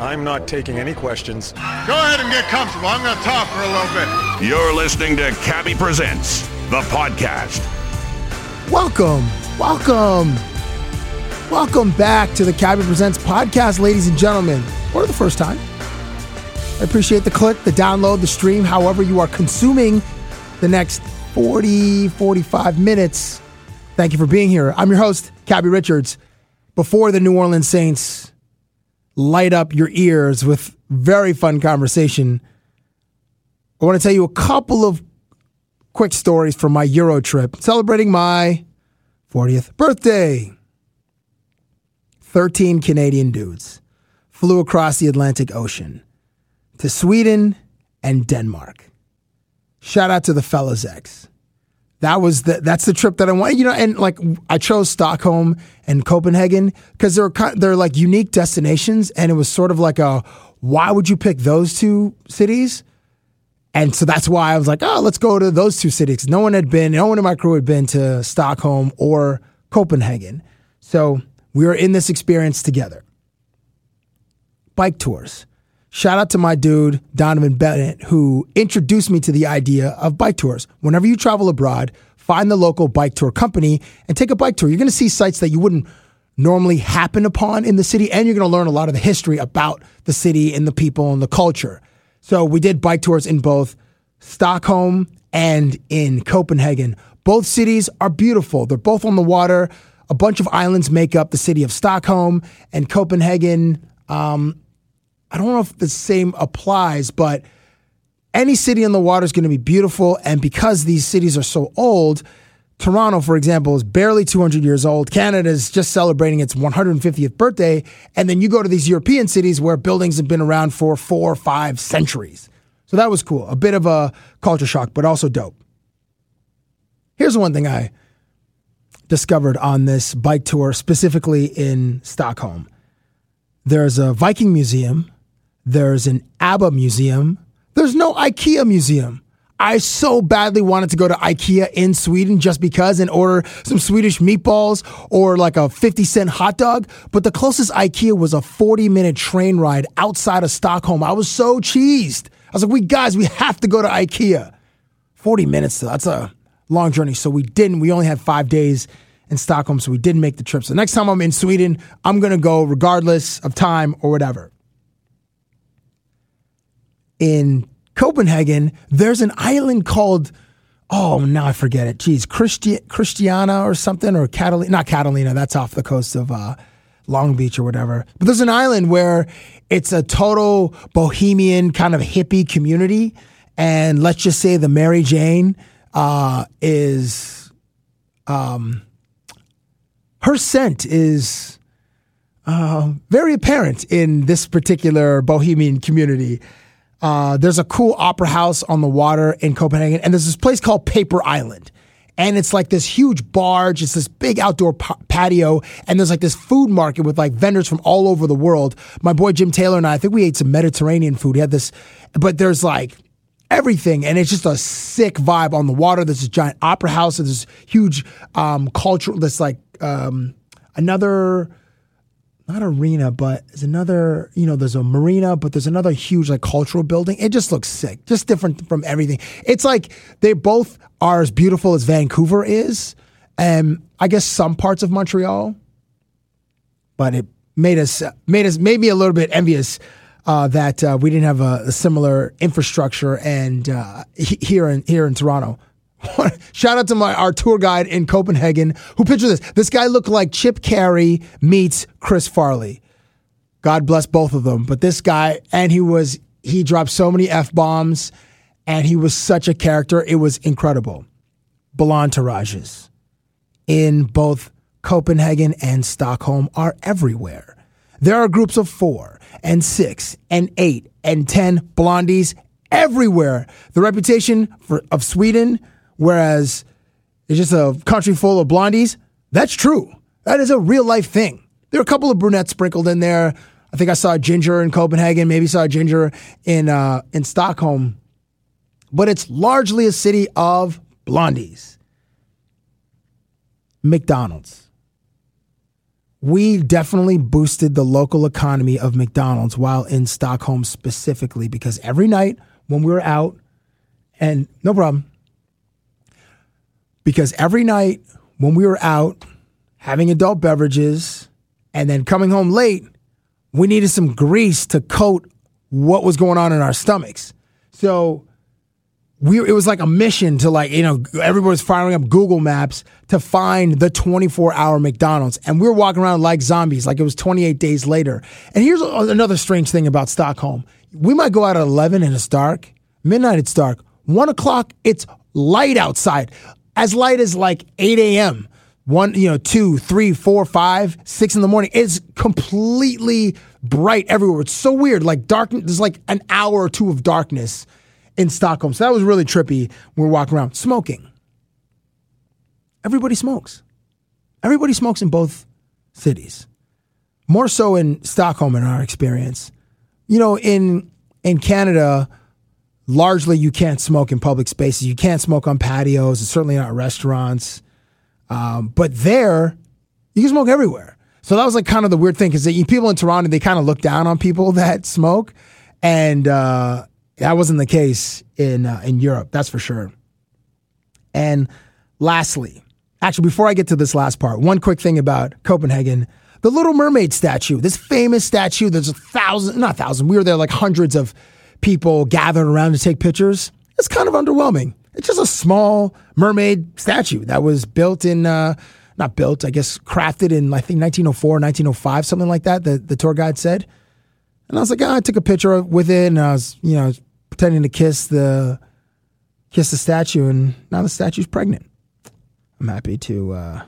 I'm not taking any questions. Go ahead and get comfortable. I'm going to talk for a little bit. You're listening to Cabbie Presents, the podcast. Welcome, welcome, welcome back to the Cabbie Presents podcast, ladies and gentlemen, or the first time. I appreciate the click, the download, the stream, however you are consuming the next 40, 45 minutes. Thank you for being here. I'm your host, Cabbie Richards. Before the New Orleans Saints light up your ears with very fun conversation, I want to tell you a couple of quick stories from my Euro trip celebrating my 40th birthday. 13 Canadian dudes flew across the Atlantic Ocean to Sweden and Denmark. Shout out to the fellas X. That was the that's the trip that I want. You know, and like I chose Stockholm and Copenhagen because they're they're like unique destinations, and it was sort of like a why would you pick those two cities? And so that's why I was like, oh, let's go to those two cities. No one had been, no one in my crew had been to Stockholm or Copenhagen. So we were in this experience together. Bike tours. Shout out to my dude, Donovan Bennett, who introduced me to the idea of bike tours. Whenever you travel abroad, find the local bike tour company and take a bike tour. You're going to see sites that you wouldn't normally happen upon in the city, and you're going to learn a lot of the history about the city and the people and the culture. So we did bike tours in both Stockholm and in Copenhagen. Both cities are beautiful. They're both on the water. A bunch of islands make up the city of Stockholm and Copenhagen. Um, I don't know if the same applies, but any city in the water is going to be beautiful. And because these cities are so old, Toronto, for example, is barely 200 years old. Canada is just celebrating its 150th birthday. And then you go to these European cities where buildings have been around for four or five centuries. So that was cool. A bit of a culture shock, but also dope. Here's one thing I discovered on this bike tour, specifically in Stockholm. There's a Viking museum there's an ABBA museum. There's no IKEA museum. I so badly wanted to go to IKEA in Sweden just because and order some Swedish meatballs or like a 50 cent hot dog. But the closest IKEA was a 40 minute train ride outside of Stockholm. I was so cheesed. I was like, we guys, we have to go to IKEA. 40 minutes. That's a long journey. So we didn't. We only had five days in Stockholm, so we didn't make the trip. So next time I'm in Sweden, I'm going to go regardless of time or whatever in Copenhagen, there's an island called oh now I forget it. Geez, Christi- Christiana or something or Catalina, not Catalina. That's off the coast of uh, Long Beach or whatever. But there's an island where it's a total bohemian kind of hippie community, and let's just say the Mary Jane uh, is um, her scent is. Uh, very apparent in this particular bohemian community. Uh, there's a cool opera house on the water in Copenhagen, and there's this place called Paper Island. And it's like this huge barge. It's this big outdoor patio, and there's like this food market with like vendors from all over the world. My boy Jim Taylor and I, I think we ate some Mediterranean food. He had this, but there's like everything, and it's just a sick vibe on the water. There's this giant opera house. There's this huge um, cultural. This like um, another not arena, but there's another, you know, there's a marina, but there's another huge like cultural building. It just looks sick, just different from everything. It's like they both are as beautiful as Vancouver is, and I guess some parts of Montreal, but it made us made us made me a little bit envious uh, that uh, we didn't have a, a similar infrastructure and uh, here in here in Toronto. Shout out to my our tour guide in Copenhagen who picture this. This guy looked like Chip Carey meets Chris Farley. God bless both of them. But this guy, and he was he dropped so many f bombs, and he was such a character. It was incredible. Belantourages in both Copenhagen and Stockholm are everywhere. There are groups of four and six and eight and 10 blondies everywhere. The reputation for, of Sweden, whereas it's just a country full of blondies, that's true. That is a real life thing. There are a couple of brunettes sprinkled in there. I think I saw a ginger in Copenhagen, maybe saw a ginger in uh, in Stockholm, but it's largely a city of blondies. McDonald's. We definitely boosted the local economy of McDonald's while in Stockholm specifically because every night when we were out, and no problem, because every night when we were out having adult beverages and then coming home late, we needed some grease to coat what was going on in our stomachs. So we it was like a mission to like you know everybody was firing up Google Maps to find the 24 hour McDonald's, and we were walking around like zombies, like it was 28 days later. And here's another strange thing about Stockholm: we might go out at 11 and it's dark, midnight it's dark, one o'clock it's light outside, as light as like 8 a.m. One, you know, two, three, four, five, six in the morning. It's completely bright everywhere. It's so weird. Like dark, there's like an hour or two of darkness in Stockholm. So that was really trippy. We're walking around smoking. Everybody smokes. Everybody smokes in both cities. More so in Stockholm in our experience. You know, in in Canada, largely you can't smoke in public spaces. You can't smoke on patios, and certainly not restaurants. Um, but there, you can smoke everywhere. So that was like kind of the weird thing because people in Toronto they kind of look down on people that smoke, and uh, that wasn't the case in uh, in Europe, that's for sure. And lastly, actually, before I get to this last part, one quick thing about Copenhagen: the Little Mermaid statue, this famous statue. There's a thousand, not a thousand. We were there like hundreds of people gathered around to take pictures. It's kind of underwhelming. It's just a small mermaid statue that was built in. Uh, not built, I guess crafted in I think 1904, 1905, something like that. The the tour guide said, and I was like, oh, I took a picture with it, and I was, you know, pretending to kiss the kiss the statue, and now the statue's pregnant. I'm happy to uh,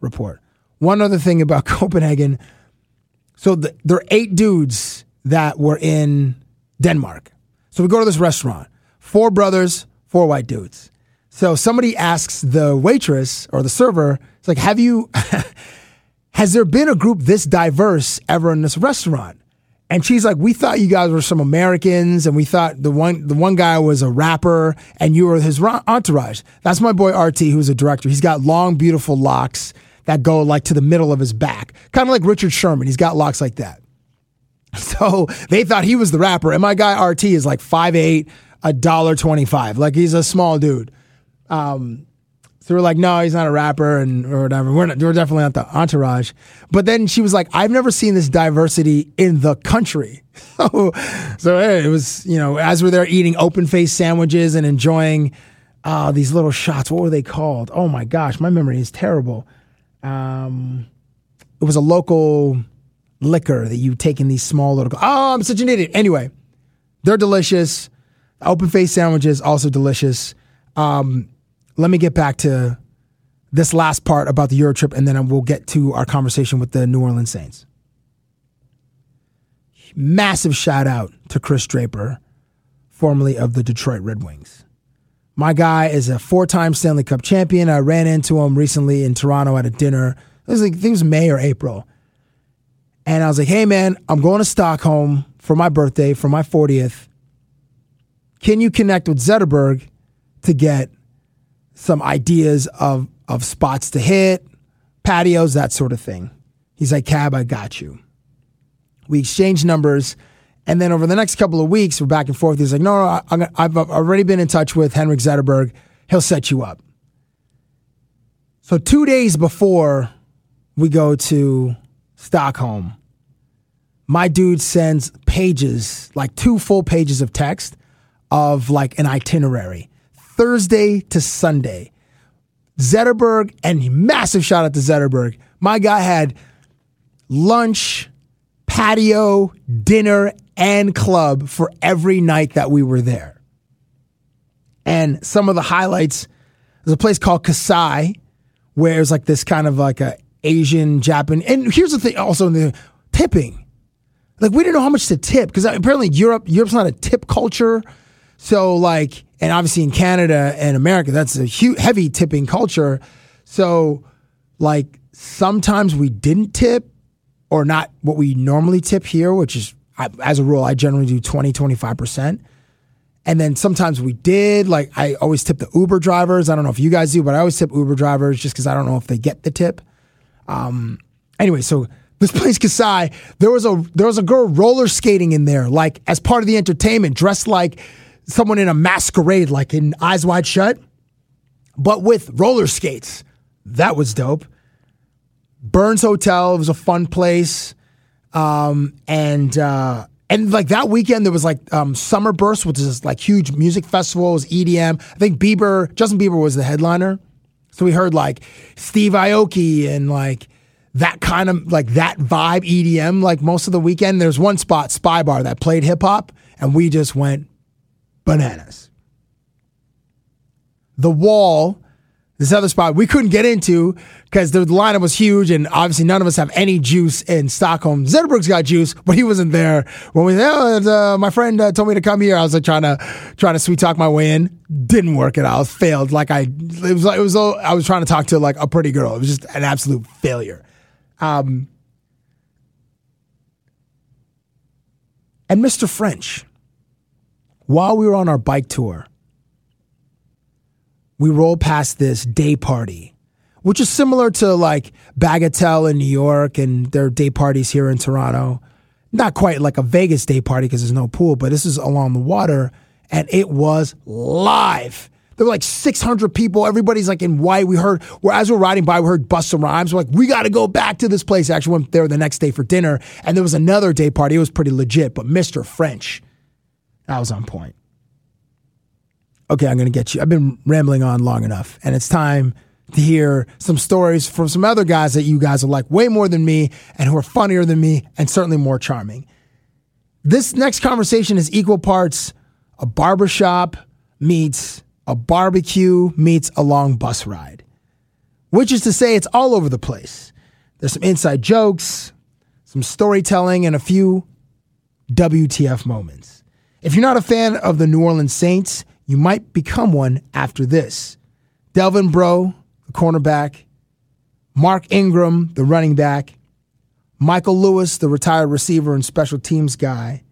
report. One other thing about Copenhagen. So the, there are eight dudes that were in Denmark. So we go to this restaurant. Four brothers, four white dudes. So somebody asks the waitress or the server, it's like, have you, has there been a group this diverse ever in this restaurant? And she's like, we thought you guys were some Americans, and we thought the one the one guy was a rapper, and you were his entourage. That's my boy RT, who's a director. He's got long, beautiful locks that go like to the middle of his back, kind of like Richard Sherman. He's got locks like that. So they thought he was the rapper, and my guy RT is like five eight, a dollar twenty five. Like he's a small dude. Um, so we're like, no, he's not a rapper and or whatever. We're not, we're definitely not the entourage. But then she was like, I've never seen this diversity in the country. so, so hey, it was, you know, as we're there eating open face sandwiches and enjoying uh, these little shots. What were they called? Oh my gosh, my memory is terrible. Um, it was a local liquor that you take in these small little. Oh, I'm such an idiot. Anyway, they're delicious. Open face sandwiches also delicious. Um, let me get back to this last part about the Euro trip, and then we'll get to our conversation with the New Orleans Saints. Massive shout out to Kris Draper, formerly of the Detroit Red Wings. My guy is a four time Stanley Cup champion. I ran into him recently in Toronto at a dinner. It was like, I think it was May or April. And I was like, hey, man, I'm going to Stockholm for my birthday, for my 40th. Can you connect with Zetterberg to get some ideas of of spots to hit, patios, that sort of thing. He's like, Cab, I got you. We exchanged numbers. And then over the next couple of weeks, we're back and forth. He's like, no, no, I've already been in touch with Henrik Zetterberg. He'll set you up. So two days before we go to Stockholm, my dude sends pages, like two full pages of text of like an itinerary Thursday to Sunday. Zetterberg, and massive shout out to Zetterberg. My guy had lunch, patio, dinner, and club for every night that we were there. And some of the highlights there's a place called Kasai, where it's like this kind of like a Asian, Japan. And here's the thing also in the tipping. like we didn't know how much to tip because apparently Europe Europe's not a tip culture. So like, and obviously in Canada and America, that's a huge, heavy tipping culture. So like sometimes we didn't tip or not what we normally tip here, which is I, as a rule, I generally do 20, 25%. And then sometimes we did. Like I always tip the Uber drivers. I don't know if you guys do, but I always tip Uber drivers just because I don't know if they get the tip. Um, anyway, so this place Kasai, there was a there was a girl roller skating in there, like as part of the entertainment, dressed like someone in a masquerade, like in Eyes Wide Shut, but with roller skates. That was dope. Berns Hotel, was a fun place. Um, and uh, and like that weekend, there was like um, Summer Burst, which is like huge music festival. It was EDM. I think Bieber, Justin Bieber was the headliner. So we heard like Steve Aoki and like that kind of like that vibe EDM like most of the weekend. There's one spot, Spy Bar, that played hip hop, and we just went bananas. The Wall, this other spot we couldn't get into because the lineup was huge, and obviously none of us have any juice in Stockholm. Zetterberg's got juice, but he wasn't there when we. Oh, uh, my friend uh, told me to come here. I was like trying to trying to sweet talk my way in. Didn't work it out. Failed. Like I, it was like it was. I was trying to talk to like a pretty girl. It was just an absolute failure. Um, and Mr. French, while we were on our bike tour, we roll past this day party, which is similar to like Bagatelle in New York and their day parties here in Toronto. Not quite like a Vegas day party because there's no pool, but this is along the water and it was live. There were like 600 people. Everybody's like in white. We heard, well, as we're riding by, we heard Busta Rhymes. We're like, we got to go back to this place. I actually went there the next day for dinner, and there was another day party. It was pretty legit, but Mr. French, that was on point. Okay, I'm going to get you. I've been rambling on long enough, and it's time to hear some stories from some other guys that you guys are like way more than me and who are funnier than me and certainly more charming. This next conversation is equal parts a barbershop meets a barbecue meets a long bus ride, which is to say, it's all over the place. There's some inside jokes, some storytelling, and a few WTF moments. If you're not a fan of the New Orleans Saints, you might become one after this. Delvin Breaux, the cornerback, Mark Ingram, the running back, Michael Lewis, the retired receiver and special teams guy,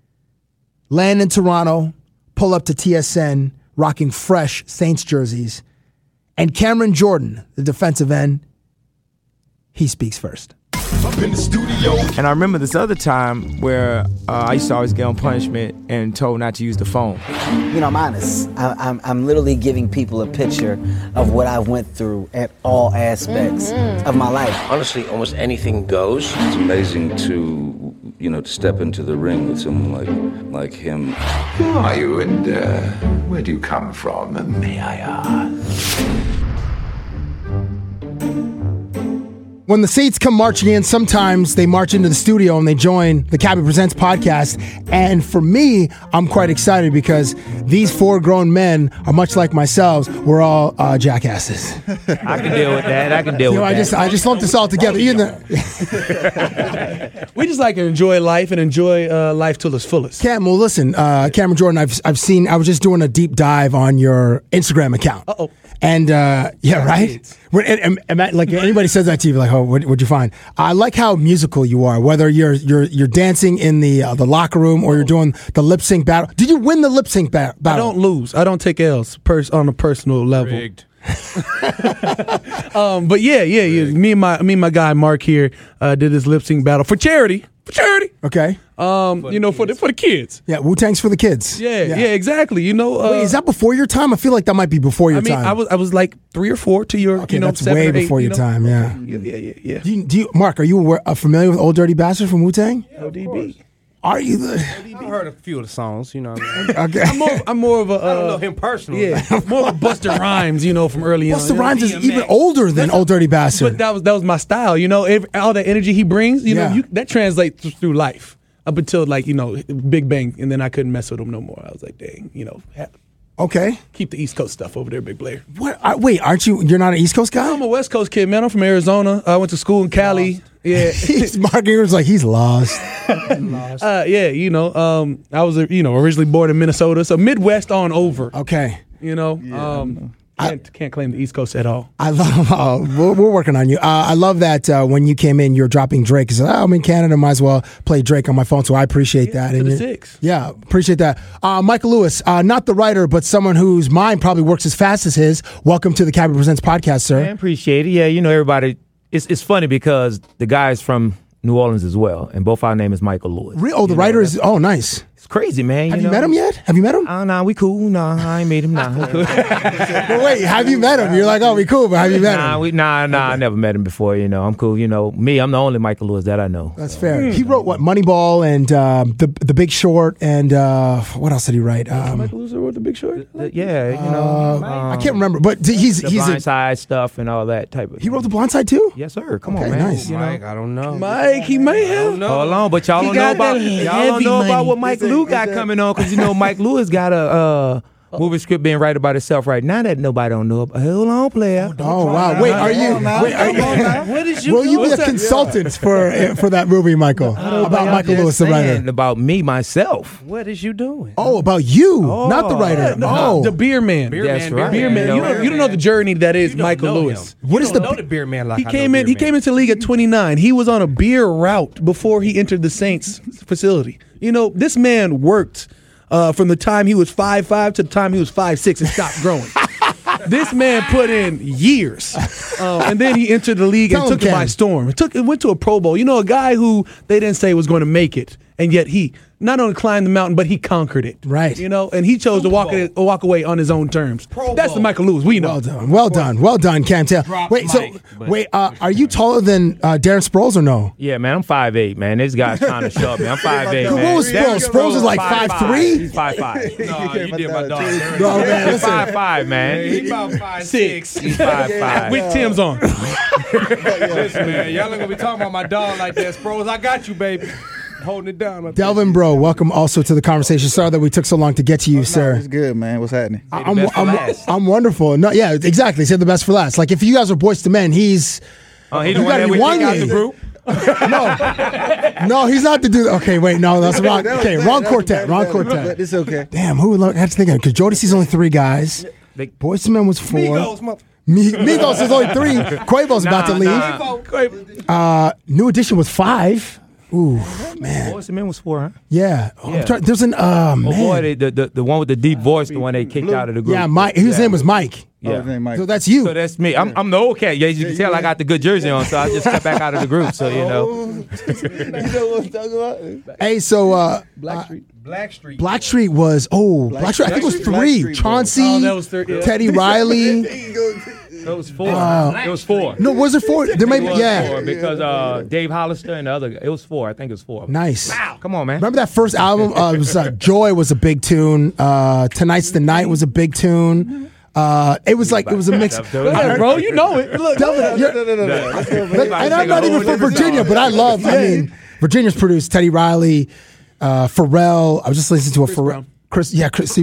land in Toronto, pull up to TSN, rocking fresh Saints jerseys, and Cameron Jordan, the defensive end. He speaks first. And I remember this other time where uh, I used to always get on punishment and told not to use the phone. You know, I'm honest. I, I'm, I'm literally giving people a picture of what I went through at all aspects of my life. Honestly, almost anything goes. It's amazing to, you know, to step into the ring with someone like like him. Who are you and uh, where do you come from, may I ask? When the Saints come marching in, sometimes they march into the studio and they join the Cabbie Presents podcast. And for me, I'm quite excited because these four grown men are much like myself. We're all uh, jackasses. I can deal with that. I can deal You know, with I that. just I just lumped this all together. Even the, We just like to enjoy life and enjoy uh, life to its fullest. Cam, well, listen, uh, Cameron Jordan, I've I've seen. I was just doing a deep dive on your Instagram account. Uh oh. And uh, yeah, right. When, and, and- and like anybody says that to you, like, oh, what, what'd you find? I like how musical you are. Whether you're you're you're dancing in the uh, the locker room or you're doing the lip sync battle. Did you win the lip sync ba- I don't lose. I don't take L's pers- on a personal level. um, but yeah, yeah, yeah. Me and my me and my guy Mark here uh, did this lip sync battle for charity. For charity. Okay. Um, you know, for the for the kids. Yeah, Wu Tang's for the kids. Yeah, yeah, exactly. You know, uh, Wait, is that before your time? I feel like that might be before your I mean, time. I was I was like three or four to your. okay, you know, that's seven way or eight, before you your know? time. Yeah. Yeah, yeah, yeah, yeah. Do you, do you, Mark? Are you aware, uh, familiar with Old Dirty Bastard from Wu Tang? ODB. Are you the? I heard a few of the songs, you know. What I mean? Okay. I'm more, I'm more of a. Uh, I don't know him personally. Yeah, more of a Busta Rhymes, you know, from early on. Busta you know? Rhymes is even older than Old Dirty Bastard. But that was that was my style, you know. Every, all that energy he brings, you Yeah. know, you, that translates through life up until like you know Big Bang, and then I couldn't mess with him no more. I was like, dang, you know, ha- Okay. Keep the East Coast stuff over there, Big Blair. What? Uh, wait, aren't you? You're not an East Coast guy. I'm a West Coast kid, man. I'm from Arizona. I went to school in Cali. Yeah. He's Mark Ingram's like he's lost. Uh, yeah, you know, um, I was, uh, you know, originally born in Minnesota, so Midwest on over. Okay. You know, um, can't, can't claim the East Coast at all. I love. Uh, we're, we're working on you. Uh, I love that uh, when you came in, you're dropping Drake. 'Cause, oh, I'm in Canada, might as well play Drake on my phone. So I appreciate that. to the you- six. Yeah, appreciate that. Uh, Michael Lewis, uh, not the writer, but someone whose mind probably works as fast as his. Welcome to the Cabbie Presents podcast, sir. I appreciate it. Yeah, you know everybody. It's it's funny because the guy's from New Orleans as well, and both our name is Michael Lewis. Re- oh, the writer is. Oh, nice. It's crazy, man. Have you know? met him yet? Have you met him? Oh, nah, we cool. Nah, I ain't met him. Nah, we cool. Well, wait, have you met him? You're like, oh, we cool, but have you met nah, him? we, nah, nah. I never met him before. You know, I'm cool. You know, me, I'm the only Michael Lewis that I know. That's fair. He wrote what? Moneyball and um, the the Big Short and uh, what else did he write? Um, Michael Lewis wrote The Big Short? The- yeah, you know, uh, I can't remember, but he's the he's blind a, side stuff and all that type of. he wrote the Blind Side too. Yes, sir. Come Okay, on, man. nice. You know? Mike, I don't know. Mike, he may have. Hold on, but y'all He don't know about that y'all don't know about money. what Mike Lou got coming on because you know Mike Lewis got a uh, movie script being right about itself right now that nobody don't know about. Hold on, player. Oh wow! Wait, are you? Wait, are you? What is you Will you be a consultant for uh, for that movie, Michael? About Michael just Lewis, the writer. About me myself. What is you doing? Oh, about you, not the writer. No, Oh, the beer man. Beer That's man, right. Beer man. You don't, you don't know the journey that is Michael Lewis. him. What you is don't the- know the beer man like He I came in. He came into league at 29. He was on a beer route before he entered the Saints facility. You know, this man worked uh, from the time he was five five to the time he was five six and stopped growing. this man put in years, uh, and then he entered the league Tell and him, took it by storm. It took it went to a Pro Bowl. You know, a guy who they didn't say was going to make it, and yet he not only climbed the mountain, but he conquered it. Right. You know, and he chose to walk it, walk away on his own terms. Pro That's the Michael Lewis we know. well done, well done, well done, Cam Taylor. Drop Wait, so but- wait, uh, are you taller than uh, Darren Sproles or no? Yeah, man, I'm 5'8", man. This guy's trying to shove me. I'm 5'8", Who man. was Sproles? Sproles is like 5'3"? He's 5'5". No, you did my dog. dirty. No, man, He's listen. 5'5", man. He about five Six. six. He's 5'5". With Tim's on. Listen, man, y'all ain't gonna be talking about my dog like that, Sproles. I got you, baby. Holding it down. my Delvin, Breaux, welcome also to the conversation. Sorry that we took so long to get to you, sir. It's good, man. What's happening? the I'm, best for I'm. I'm wonderful. No, yeah, exactly. Save the best for last. Like if you guys are Boyz II Men, he's Oh, he You the one gotta that be we kick out whiny. the group? no, he's not the dude. Okay, wait, no, that's wrong. That was Okay, bad. wrong That was quartet, bad. wrong That was bad. quartet. It's okay. Damn, who would look? I had to think of because Jodeci only three guys. They- Boyz II Men was four. Migos, mother- Mi- Migos is only three. Quavo's about to leave. nah. Uh, New Edition was five. Ooh, man. Boys and Men was four, huh? Yeah. Oh, I'm Yeah. trying- there's an uh Oh, man. boy, they, the, the the one with the deep voice, the one they kicked out of the group. yeah, Mike. His Yeah. name was Mike. Oh, Yeah. his name Mike. So that's you. So that's me. I'm, I'm the old cat. Yeah, as you can tell, I got the good jersey on, so I just stepped back out of the group. So you know, you know what I'm talking about? hey, so uh, Blackstreet. Black Street. Blackstreet was oh Blackstreet. I think it was three. Chauncey, Oh, that was third- yeah. Teddy Riley. it was four. Uh, it was four. No, was it four? There may be. Yeah. four because uh, Dave Hollister and the other. It was four. I think it was four. Nice. Wow. Come on, man. Remember that first album? Uh, it was uh, Joy was a big tune. Uh, Tonight's the Night was a big tune. Uh, it was like it was a mix. Go ahead, bro, you know it. Look, Delvin, you're- No, no, no, no. But- and I'm not even from Virginia, but I love. I mean, Virginia's produced Teddy Riley, uh, Pharrell. I was just listening to a Pharrell. Brown. Chris, yeah, Chris.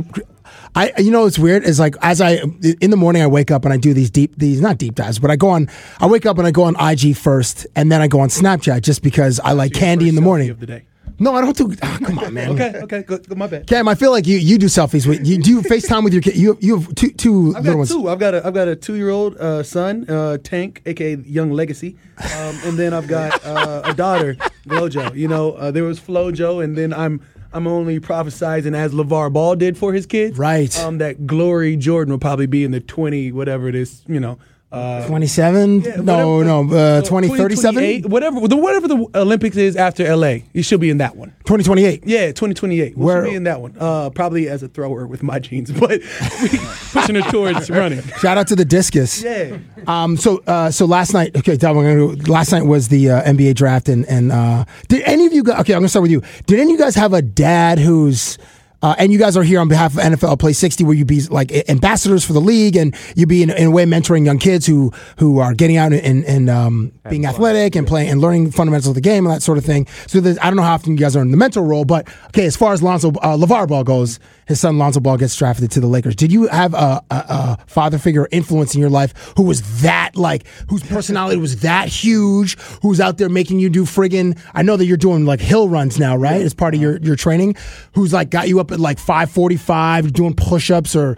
I, you know, it's weird. Is like as I in the morning, I wake up and I do these deep, these not deep dives, but I go on. I wake up and I go on IG first, and then I go on Snapchat just because I like candy in the morning. Of the day. No, I don't do. ah, come on, man. Okay, okay, good, good, my bad. Cam, I feel like you you do selfies with you do you FaceTime with your kid. You you have two two I've little got ones. two. I've got a I've got a two year old uh, son, uh, Tank, aka Young Legacy, um, and then I've got uh, a daughter, Flojo. You know, uh, there was Flojo, and then I'm I'm only prophesizing as LeVar Ball did for his kids. Right. Um, that Glory Jordan will probably be in the twenty whatever it is. You know. Uh, Twenty seven? yeah, no, whatever- no, uh, 20, 37? 28, whatever the whatever the Olympics is after LA, you should be in that one. 2028. Yeah, 2028. We'll Where- be in that one. Uh, probably as a thrower with my jeans, but we pushing it towards running. Shout out to the discus. Yeah. Um. So, uh, so last night, okay, Dom, we're gonna last night was the uh, NBA draft, and and uh, did any of you guys? Okay, I'm gonna start with you. Did any of you guys have a dad who's Uh, and you guys are here on behalf of NFL Play 60, where you be like ambassadors for the league, and you be in, in a way mentoring young kids who who are getting out and, and um, being athletic and playing and learning fundamentals of the game and that sort of thing. So I don't know how often you guys are in the mentor role, but okay, as far as Lonzo uh, LeVar Ball goes, his son Lonzo Ball gets drafted to the Lakers. Did you have a, a, a father figure influence in your life who was that like whose personality was that huge, who's out there making you do friggin' I know that you're doing like hill runs now, right? As part of your, your training, who's like got you up at like five forty five doing push ups or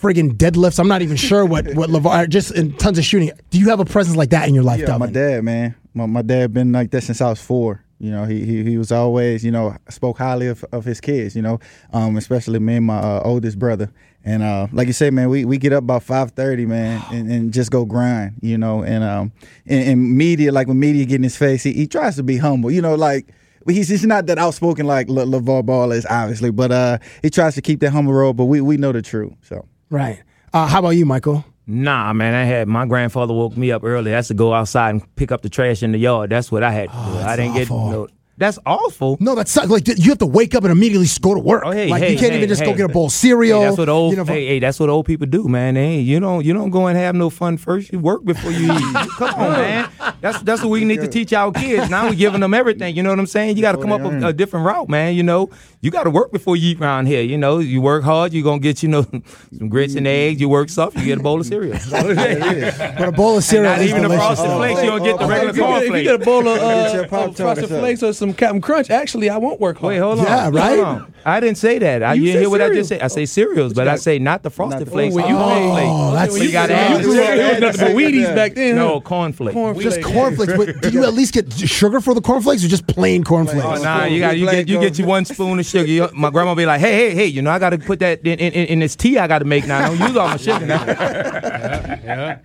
friggin' deadlifts. I'm not even sure what what LeVar just and tons of shooting. Do you have a presence like that in your life, Yeah, my dad, man. My, my dad been like that since I was four. You know, he he, he was always, you know, spoke highly of, of his kids. You know, um, especially me and my uh, oldest brother. And uh, like you say, man, we, we get up about five thirty, man, and, and just go grind. You know, and um, and, and media, like when media get in his face, he, he tries to be humble. You know, like. He's, he's not that outspoken like Le, LeVar Ball is, obviously, but uh, he tries to keep that humble role. But we, we know the truth. So Right. Uh, how about you, Michael? Nah, man, I had my grandfather woke me up early. That's to go outside and pick up the trash in the yard. That's what I had to do. I didn't get no. That's awful. No, that's not, like you have to wake up and immediately go to work. Oh, hey, like hey, you can't hey, even just hey. go get a bowl of cereal. Hey, that's what old. you know, hey, hey, that's what old people do, man. Hey, you don't you don't go and have no fun first. You work before you eat. Come on, man. That's that's what we need to teach our kids. Now we're giving them everything. You know what I'm saying? You got to come up a, a different route, man. You know, you got to work before you eat around here. You know, you work hard, you're gonna get you know some grits and eggs. You work soft, you get a bowl of cereal. but a bowl of cereal not is even the delicious. frosted flakes. You don't get the regular If you, get, if you get a bowl of Get uh, Pop-Tart frosted flakes or some Captain Crunch, actually, I won't work hard. Wait, hold on. Yeah, right? Hold on. I didn't say that. I, You you didn't said hear what I just cereal. said. I say cereals, but I say not the frosted the- flakes. Oh, when you- cornflakes. Oh, that's When you got to grew add it was- it was nothing but Wheaties back then. No huh? cornflakes. Just cornflakes, but did you at least get sugar for the cornflakes or just plain cornflakes? Oh, nah, you got you get you get you one spoon of sugar. You- my grandma be like, hey, hey, hey, you know I got to put that in, in, in this tea I got to make now. Don't use all my sugar now.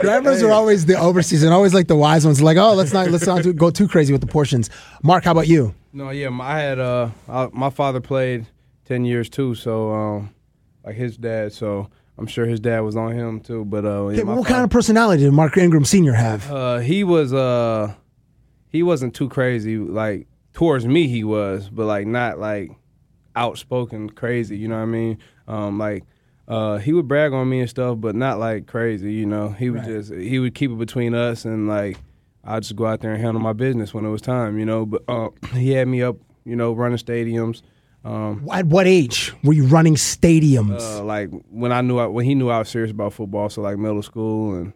Grandmas are always the overseas and always like the wise ones. Like, oh, let's not let's not go too crazy with the portions. Mark, how about you? No, yeah, my- I had uh, I, my father played ten years too, so um, like his dad, so I'm sure his dad was on him too. But uh, yeah, Okay, what father- kind of personality did Mark Ingram Sr. have? Uh, he was uh, he wasn't too crazy. Like towards me, he was, but like not like outspoken crazy. You know what I mean? Um, like. Uh, he would brag on me and stuff, but not like crazy, you know. He would just he would keep it between us, and like I'd just go out there and handle my business when it was time, you know. But uh, he had me up, you know, running stadiums. Um, At what age were you running stadiums? uh, like when I knew I, when he knew I was serious about football, so like middle school and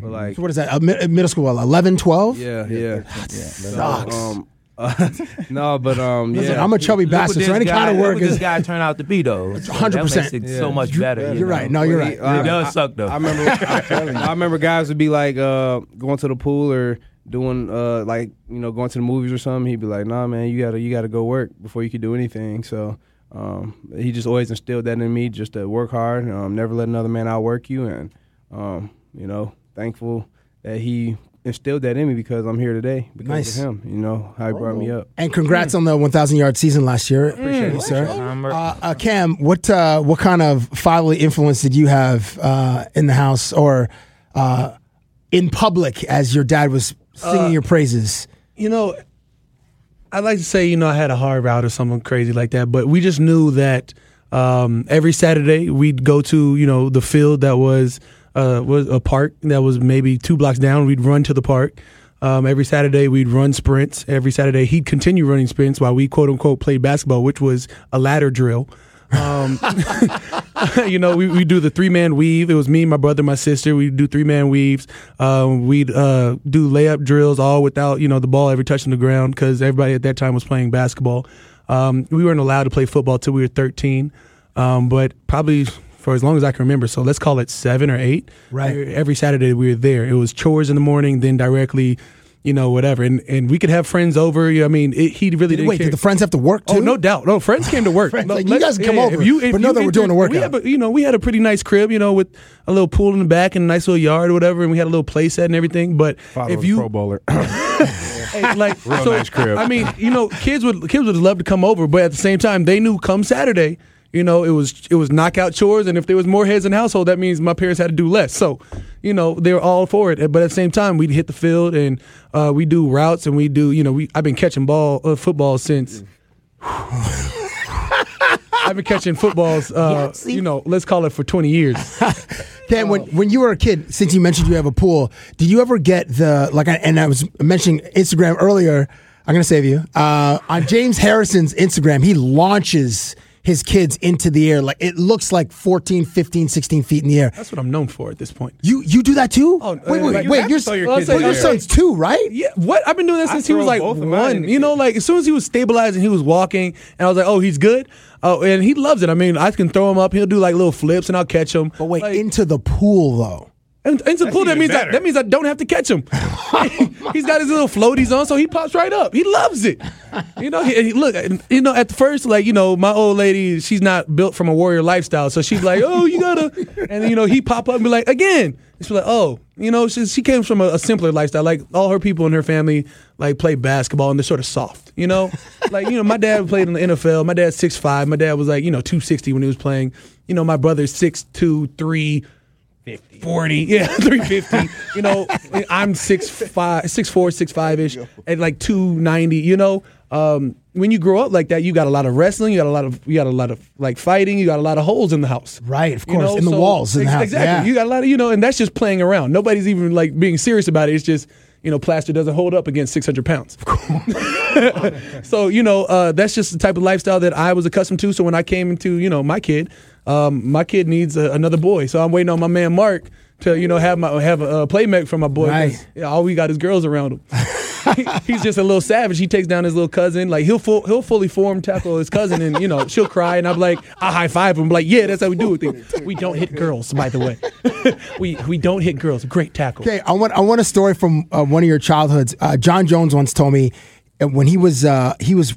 but like so what is that? Uh, mi- middle school, 11, 12? yeah, yeah. Sucks. Um, uh, no, but um, Listen, yeah. I'm a chubby Look bastard, this so any guy- kind of look work what is. this guy turned out to be though. So 100%. makes it so much better. you You're know? right. No, you're right. Well, It I- does I- suck though. I remember. I, I remember guys would be like uh, going to the pool or doing uh, like you know going to the movies or something. He'd be like, "Nah, man, you gotta you gotta go work before you could do anything." So um, he just always instilled that in me, just to work hard, um, never let another man outwork you, and um, you know, thankful that he instilled that in me because I'm here today because Nice. of him. You know how he brought me up. And congrats on the 1,000 yard season last year. Appreciate you, sir. Uh, uh, Cam, what uh, what kind of fatherly influence did you have uh, in the house or uh, in public as your dad was singing Uh, your praises? you know, I'd like to say, you know, I had a hard route or something crazy like that, but we just knew that um, every Saturday we'd go to, you know, the field that was uh, was a park that was maybe two blocks down. We'd run to the park. Um, every Saturday we'd run sprints. Every Saturday he'd continue running sprints while we quote unquote played basketball, which was a ladder drill. Um, you know, we we do the three man weave. It was me, my brother, my sister. We do three man weaves. Um, we'd uh, do layup drills all without you know the ball ever touching the ground because everybody at that time was playing basketball. Um, we weren't allowed to play football till we were thirteen, um, but probably for as long as I can remember. So let's call it seven or eight. Right. Every Saturday we were there. It was chores in the morning, then directly. You know, whatever, and and we could have friends over. You know, I mean, it, he really Did, didn't wait, care. did the friends have to work oh, too? Oh, no doubt. No, friends came to work. Friends, No, like, you guys can come yeah, over, if you- if but know you that we're entered- doing a We workout. had, you know, we had a pretty nice crib, you know, with a little pool in the back and a nice little yard or whatever, and we had a little play set and everything. But Father if was a you Pro Bowler. Hey, like Real so, nice crib. I mean, you know, kids would kids would love to come over, but at the same time, they knew come Saturday, you know, it was it was knockout chores, and if there was more heads in the household, that means my parents had to do less. So, you know, they were all for it. But at the same time, we'd hit the field and uh, we do routes and we do, you know, we I've been catching ball uh, football since. I've been catching footballs. Uh, you know, let's call it for 20 years. Ken, when when you were a kid, since you mentioned you have a pool, did you ever get the like? I- And I was mentioning Instagram earlier. I'm gonna save you. Uh, on James Harrison's Instagram, he launches his kids into the air like it looks like 14, 15, 16 feet in the air. That's what I'm known for at this point. You you do that too? Oh, wait, uh, wait, like, you wait. have Your, to throw your well, kids so your son's two, right? Yeah, what? I've been doing that I since he was like both of one. You know, like as soon as he was stabilizing, he was walking, and I was like, oh, he's good. Oh, and he loves it. I mean, I can throw him up. He'll do like little flips, and I'll catch him. But wait, into the pool though. And into the pool, that means I, that means I don't have to catch him. He's got his little floaties on, so he pops right up. He loves it. You know, he, he- look, you know, at the first, like you know, my old lady, she's not built from a warrior lifestyle, so she's like, oh, you gotta, and you know, he pop up and be like, again. And she's like, oh, you know, she, she came from a, a simpler lifestyle. Like all her people in her family, like play basketball and they're sort of soft. You know, like you know, my dad played in the NFL. My dad's six five. My dad was like, you know, two sixty when he was playing. You know, my brother's six two three. 40 yeah 350 you know i'm six five six four six five ish at like 290 you know um when you grow up like that you got a lot of wrestling you got a lot of you got a lot of like fighting you got a lot of holes in the house Right, of you course, know? in the walls in the house. exactly yeah. you got a lot of you know and that's just playing around nobody's even like being serious about it it's just you know plaster doesn't hold up against 600 pounds so you know uh, that's just the type of lifestyle that I was accustomed to. So when I came into you know my kid, um, my kid needs a, another boy. So I'm waiting on my man Mark to you know have my have a, uh playmate for my boy. Right. all we got is girls around him. He- He's just a little savage. He takes down his little cousin. Like he'll full, he'll fully form tackle his cousin, and you know she'll cry, and I'm like I high five him. Like yeah, that's how we do it. We don't hit girls, by the way. we we don't hit girls. Great tackle. Okay, I want I want a story from uh, one of your childhoods. Uh, Jon Jones once told me uh, when he was uh, he was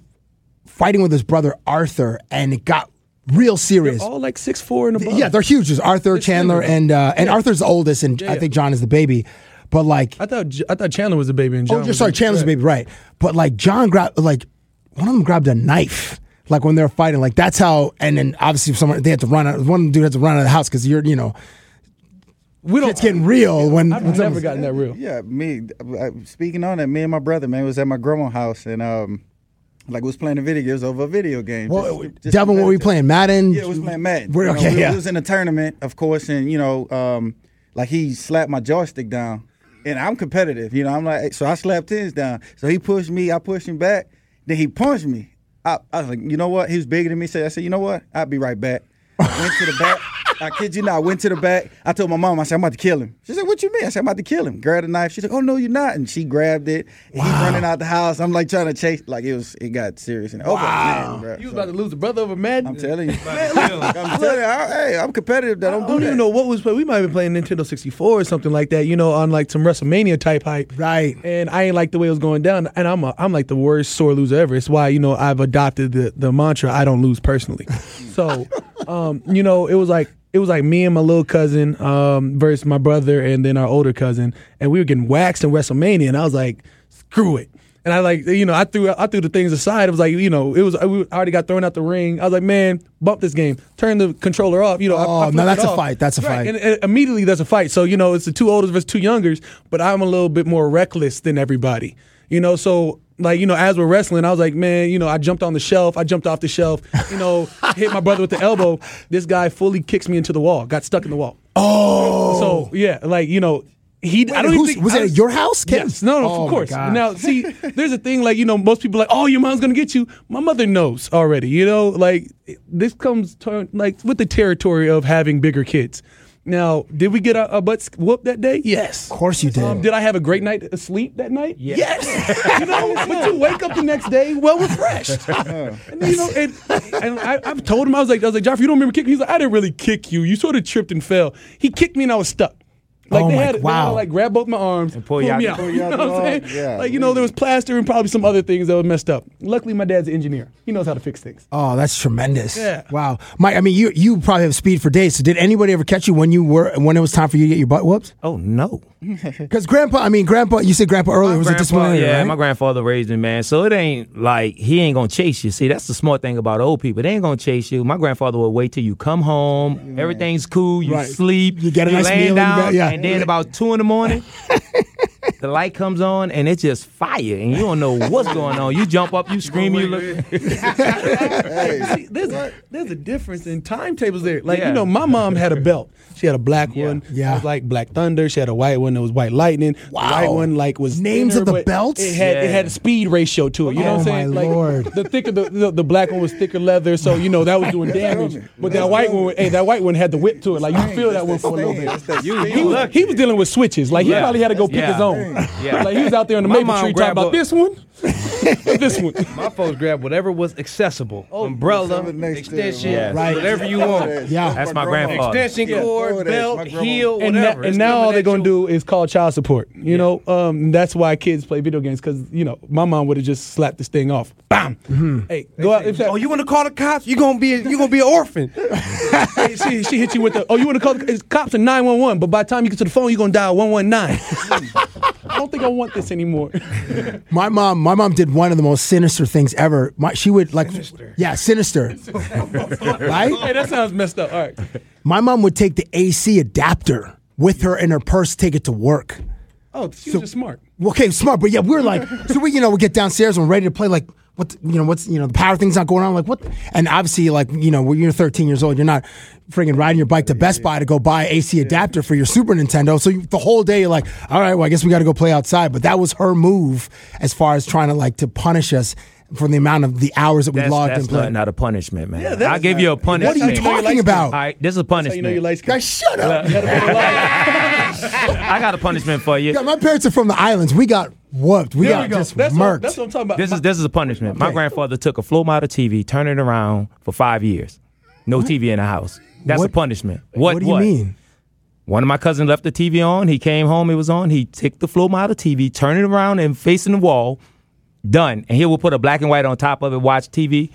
fighting with his brother Arthur, and it got real serious. All like six four and above. Yeah, they're huge. There's Arthur, Chandler, similar. and uh, and Yeah. Arthur's the oldest, and Yeah, I yeah. think Jon is the baby. But like, I thought J- I thought Chandler was the baby and Jon. oh, you're was sorry, Chandler's the baby, right? But like, Jon grabbed like one of them grabbed a knife. Like when they were fighting, like that's how. And then obviously, someone they had to run out. One dude had to run out of the house because you're, you know, We don't. it's getting real when. I've when never someone's- gotten that real. Yeah, me. uh, Speaking on it, me and my brother, man, was at my grandma's house, and um, like we was playing the video games over a video game. Well, Just- just Devin, what were we playing? Madden. Yeah, it was playing Madden. We're- You know, okay, we, yeah. we was in a tournament, of course, and you know, um, like he slapped my joystick down, and I'm competitive. You know, I'm like, so I slapped his down. So he pushed me, I pushed him back. Then he punched me. I, I was like, you know what? He was bigger than me. So I said, you know what? I'll be right back. I went to the back. I kid you not. I went to the back. I told my mom, I said, I'm about to kill him. She said, What you mean? I said, I'm about to kill him. Grabbed a knife. She said, Oh no, you're not. And she grabbed it. And he's running out the house. I'm like trying to chase. Like it was. It got serious. And oh my man, bro. You was about to lose a brother over Madden. I'm telling you. I'm telling you. I, hey, I'm competitive. That I don't don't do even that. know what was. We might have been playing Nintendo 64 or something like that. You know, on like some WrestleMania type hype. Right. And I ain't like the way it was going down. And I'm a, I'm like the worst sore loser ever. It's why you know I've adopted the the mantra I don't lose personally. so, um, you know, it was like. It was like me and my little cousin um, versus my brother and then our older cousin, and we were getting waxed in WrestleMania, and I was like, "Screw it!" And I like, you know, I threw I threw the things aside. It was like, you know, it was I already got thrown out the ring. I was like, man, bump this game, turn the controller off. You know, Oh, I, no, that's a fight. That's a Right, fight. And, and immediately there's a fight. So you know, it's the two oldest versus two youngers, but I'm a little bit more reckless than everybody. You know, so like you know, as we're wrestling, I was like, man, you know, I jumped on the shelf, I jumped off the shelf, you know, hit my brother with the elbow. This guy fully kicks me into the wall, got stuck in the wall. Oh. So yeah, like you know, he. I don't even think was I it at your house, Ken? Yes, no, no, Oh, of course. Now, see, there's a thing like you know, most people are like, oh, your mom's gonna get you. My mother knows already. You know, like this comes to, like with the territory of having bigger kids. Now, did we get a, our butts whooped that day? Yes. Of course you did. Um, did I have a great night of sleep that night? Yes. you know, but you wake up the next day well refreshed. and you know, and, and I, I've told him I was like, I was like, Joff, you don't remember kicking? He's like, I didn't really kick you. You sort of tripped and fell. He kicked me and I was stuck. Like Oh they my- had, they had to like grab both my arms and pull you out me the- out. pull You know what I'm saying? Yeah. Like you know, there was plaster and probably some other things that were messed up. Luckily, my dad's an engineer. He knows how to fix things. Oh, that's tremendous. Yeah. Wow. Mike, I mean, you you probably have speed for days. So did anybody ever catch you when you were when it was time for you to get your butt whooped? Oh no. Because grandpa, I mean, grandpa, you said grandpa earlier was a Grandpa- disciplinarian, yeah, right? my grandfather raised me, man. So it ain't like he ain't gonna chase you. See, that's the smart thing about old people. They ain't gonna chase you. My grandfather would wait till you come home. Everything's cool. You Right. sleep. You get a you nice laying meal in down, bed, yeah. And then about two in the morning, the light comes on and it's just fire, and you don't know what's going on. You jump up, you scream, you look. See, there's a, there's a difference in timetables there. Like Yeah. you know, my mom had a belt. She had a black one. Yeah. It was like Black Thunder. She had a white one that was White Lightning. The Wow. white one like was Names thinner, of the but belts? It had it Yeah. had a speed ratio to it. You know Oh, what I'm saying? my like Lord. the thicker the, the the black one was thicker leather, so you know that was doing damage. But that white one, hey, that white one had the whip to it. Like you feel that one for a little bit. He was, he was dealing with switches. Like he Yeah. probably had to go pick Yeah. his own. Yeah. Like he was out there in the My maple tree talking about this one, this one. My folks grabbed whatever was accessible. Umbrella, extension, Yeah. Right. whatever you want. Yeah. That's my grandfather. Extension cord, belt, heel, and, whatever. na- and now all they're gonna do is call child support. You know, um, that's why kids play video games because you know my mom would have just slapped this thing off. Bam. Hey, go out. Say, Oh, you want to call the cops? You gonna be you gonna be an orphan. Hey, she, she hit you with the. Oh, you want to call the it's cops at nine one one, but by the time you get to the phone, you're gonna dial one one nine. I don't think I want this anymore. My mom, my mom did one of the most sinister things ever. My, she would like, yeah, sinister, right? hey, that sounds messed up. All right. My mom would take the AC adapter with her in her purse, take it to work. Oh, she was just smart. Okay, smart, but yeah, we're like, so we, you know, we get downstairs and we're ready to play. Like, what, you know, what's, you know, the power thing's not going on. Like, what? And obviously, like, you know, when you're 13 years old, you're not friggin' riding your bike to Best Buy to go buy AC adapter for your Super Nintendo. So you, the whole day, you're like, all right, well, I guess we got to go play outside. But that was her move as far as trying to like to punish us for the amount of the hours that we That's, logged that's and played. not, not a punishment, man. Yeah, that's I give you a punishment. What are you talking about? All right, this is a That's how you punishment. know your lights. Guys, shut up. I got a punishment for you. Yeah, my parents are from the islands. We got whooped. We There got we go. just That's what, that's what I'm talking about. This is this is a punishment. My grandfather took a flow model TV, turned it around for five years. No TV in the house. That's What- a punishment. What, what do you mean? One of my cousins left the TV on. He came home. It was on. He took the flow model TV, turned it around and facing the wall. Done. And he will put a black and white on top of it. Watch TV.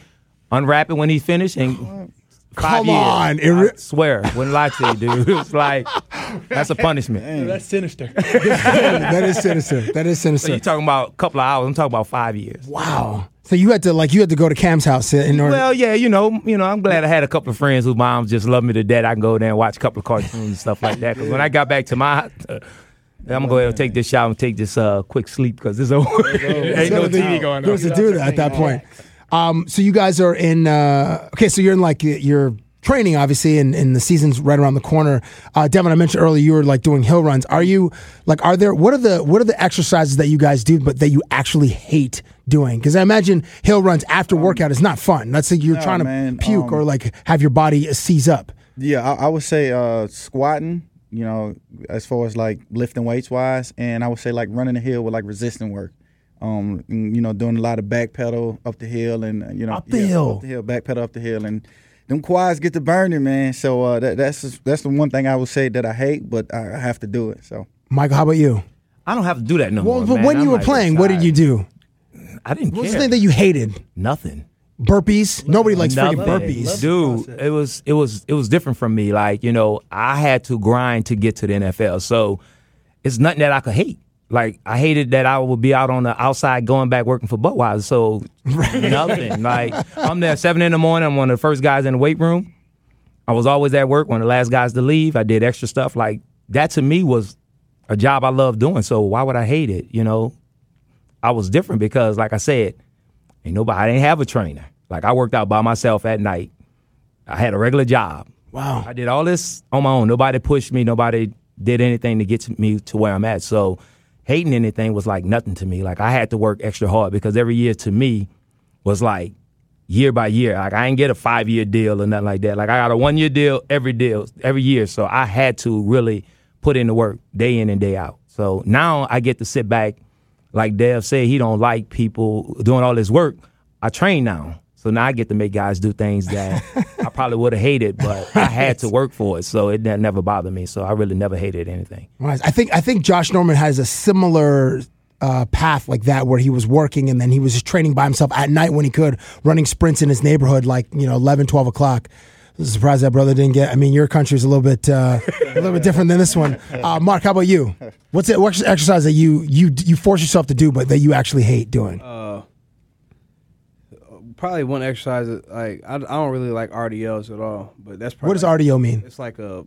Unwrap it when he's finished. And five Come years. on, I re- swear. Wouldn't lie to you, dude. It's like that's a punishment. Yeah, that's sinister. that is sinister. That is So sinister. you're talking about a couple of hours. I'm talking about five years. wow. So you had to like you had to go to Cam's house in order. Well, yeah, you know, you know, I'm glad I had a couple of friends whose moms just love me to death. I can go there and watch a couple of cartoons and stuff like that. Because when I got back to my, uh, I'm gonna go ahead and take this shower and take this uh, quick sleep because it's over. Ain't no TV going There on. was to do that at that point. Um, so you guys are in. Uh, okay, so you're in like you're training, obviously, and, and the season's right around the corner. Uh, Delvin, I mentioned earlier you were like doing hill runs. Are you like? Are there what are the what are the exercises that you guys do, but that you actually hate doing? Because I imagine hill runs after workout is not fun. Let's say you're No, trying to man, puke um, or like have your body seize up. Yeah, I, I would say uh, squatting. You know, as far as like lifting weights wise, and I would say like running the hill with like resistant work. Um, and, you know, doing a lot of backpedal up the hill, and uh, you know, Up the hill. up the hill, back pedal up the hill, and them quads get to burning, man. So uh, that, that's that's the one thing I would say that I hate, but I have to do it. So Michael, how about you? I don't have to do that no Well, more. but man. when I'm you were like playing, what did you do? I didn't What's care. the thing that you hated? Nothing. Burpees. Nobody likes freaking burpees. dude. It was it was it was different from me. Like you know, I had to grind to get to the NFL, so it's nothing that I could hate. Like I hated that I would be out on the outside going back working for Budweiser. So nothing. Like I'm there seven in the morning. I'm one of the first guys in the weight room. I was always at work, one of the last guys to leave. I did extra stuff. Like that to me was a job I loved doing. So why would I hate it? You know, I was different because, like I said, ain't nobody. I didn't have a trainer. Like I worked out by myself at night. I had a regular job. Wow. I did all this on my own. Nobody pushed me. Nobody did anything to get to me to where I'm at. So hating anything was like nothing to me. Like I had to work extra hard because every year to me was like year by year. Like I didn't get a five year deal or nothing like that. Like I got a one year deal every deal every year. So I had to really put in the work day in and day out. So now I get to sit back, like Dev said, he don't like people doing all this work. I train now. So now I get to make guys do things that I probably would have hated, but I had to work for it. So it ne- never bothered me. So I really never hated anything. Right. I think I think Josh Norman has a similar uh, path like that where he was working and then he was just training by himself at night when he could, running sprints in his neighborhood like you know 11, 12 o'clock. I'm surprised that brother didn't get. I mean, your country's a little bit uh, a little bit different than this one. Uh, Mark, how about you? What's it? What's the exercise that you you you force yourself to do, but that you actually hate doing? Probably one exercise that, like I, I don't really like RDLs at all, but that's probably What does RDL mean? It's like a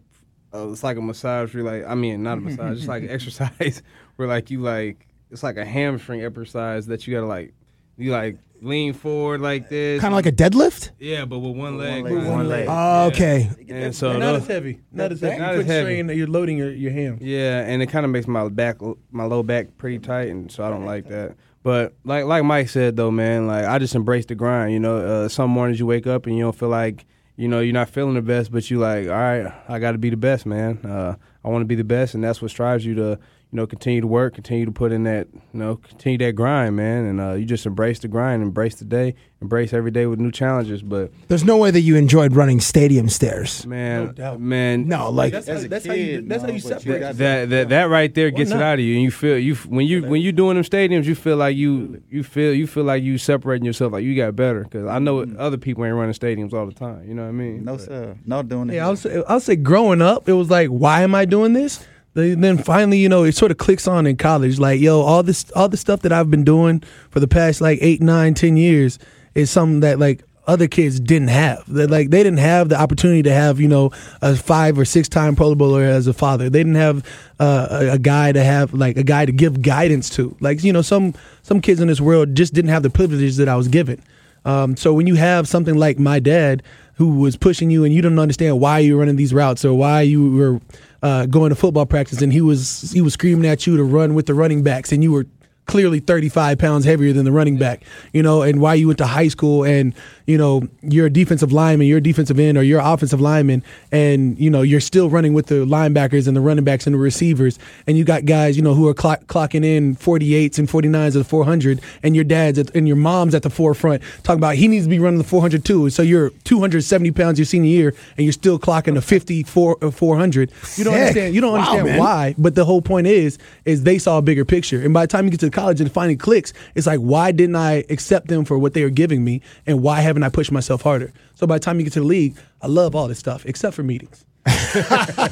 uh, it's like a massage. Where like I mean, not a massage. it's like an exercise where like you like it's like a hamstring exercise that you gotta like you like lean forward like this. Kind of like a deadlift. Yeah, but with one leg. leg. One leg. Oh, okay. And so And not those- as heavy. Not as heavy. Not you as put heavy. strain that you're loading your, your ham. Yeah, and it kind of makes my back, my low back, pretty tight, and so I don't like that. But like like Mike said though, man, like I just embrace the grind. You know, uh, some mornings you wake up and you don't feel like you know you're not feeling the best, but you like, all right, I got to be the best, man. Uh, I want to be the best, and that's what strives you to know continue to work, continue to put in that you know continue that grind, man. And uh, you just embrace the grind, embrace the day, embrace every day with new challenges. But There's no way that you enjoyed running stadium stairs. man, man, No, like That's, how, that's how you. That's how you separate. that that that right there gets it out of you, and you feel you when you when you doing them stadiums, you feel like you you feel you feel like you separating yourself, like you got better. Because I know other people ain't running stadiums all the time. You know what I mean? No sir, not doing it. Yeah, I'll say, I'll say growing up, it was like, why am I doing this? Then finally, you know, it sort of clicks on in college. Like, yo, all this, all the stuff that I've been doing for the past like eight, nine, ten years is something that like other kids didn't have. That like they didn't have the opportunity to have, you know, a five or six time Pro Bowler as a father. They didn't have uh, a, a guy to have like a guy to give guidance to. Like, you know, some some kids in this world just didn't have the privileges that I was given. Um, so when you have something like my dad who was pushing you and you don't understand why you were running these routes or why you were uh, going to football practice and he was he was screaming at you to run with the running backs and you were clearly 35 pounds heavier than the running back, you know, and why you went to high school and, you know, you're a defensive lineman, you're a defensive end or you're an offensive lineman and, you know, you're still running with the linebackers and the running backs and the receivers. And you got guys, you know, who are clock, clocking in 48s and 49s of the 400 and your dad's at, and your mom's at the forefront talking about he needs to be running the 400 too. So you're 270 pounds your senior year and you're still clocking a 54 uh, 400. You don't understand. You don't Wow, understand man. why, but the whole point is, is they saw a bigger picture. And by the time you get to college and finding clicks, it's like, why didn't I accept them for what they were giving me, and why haven't I pushed myself harder? So by the time you get to the league, I love all this stuff except for meetings.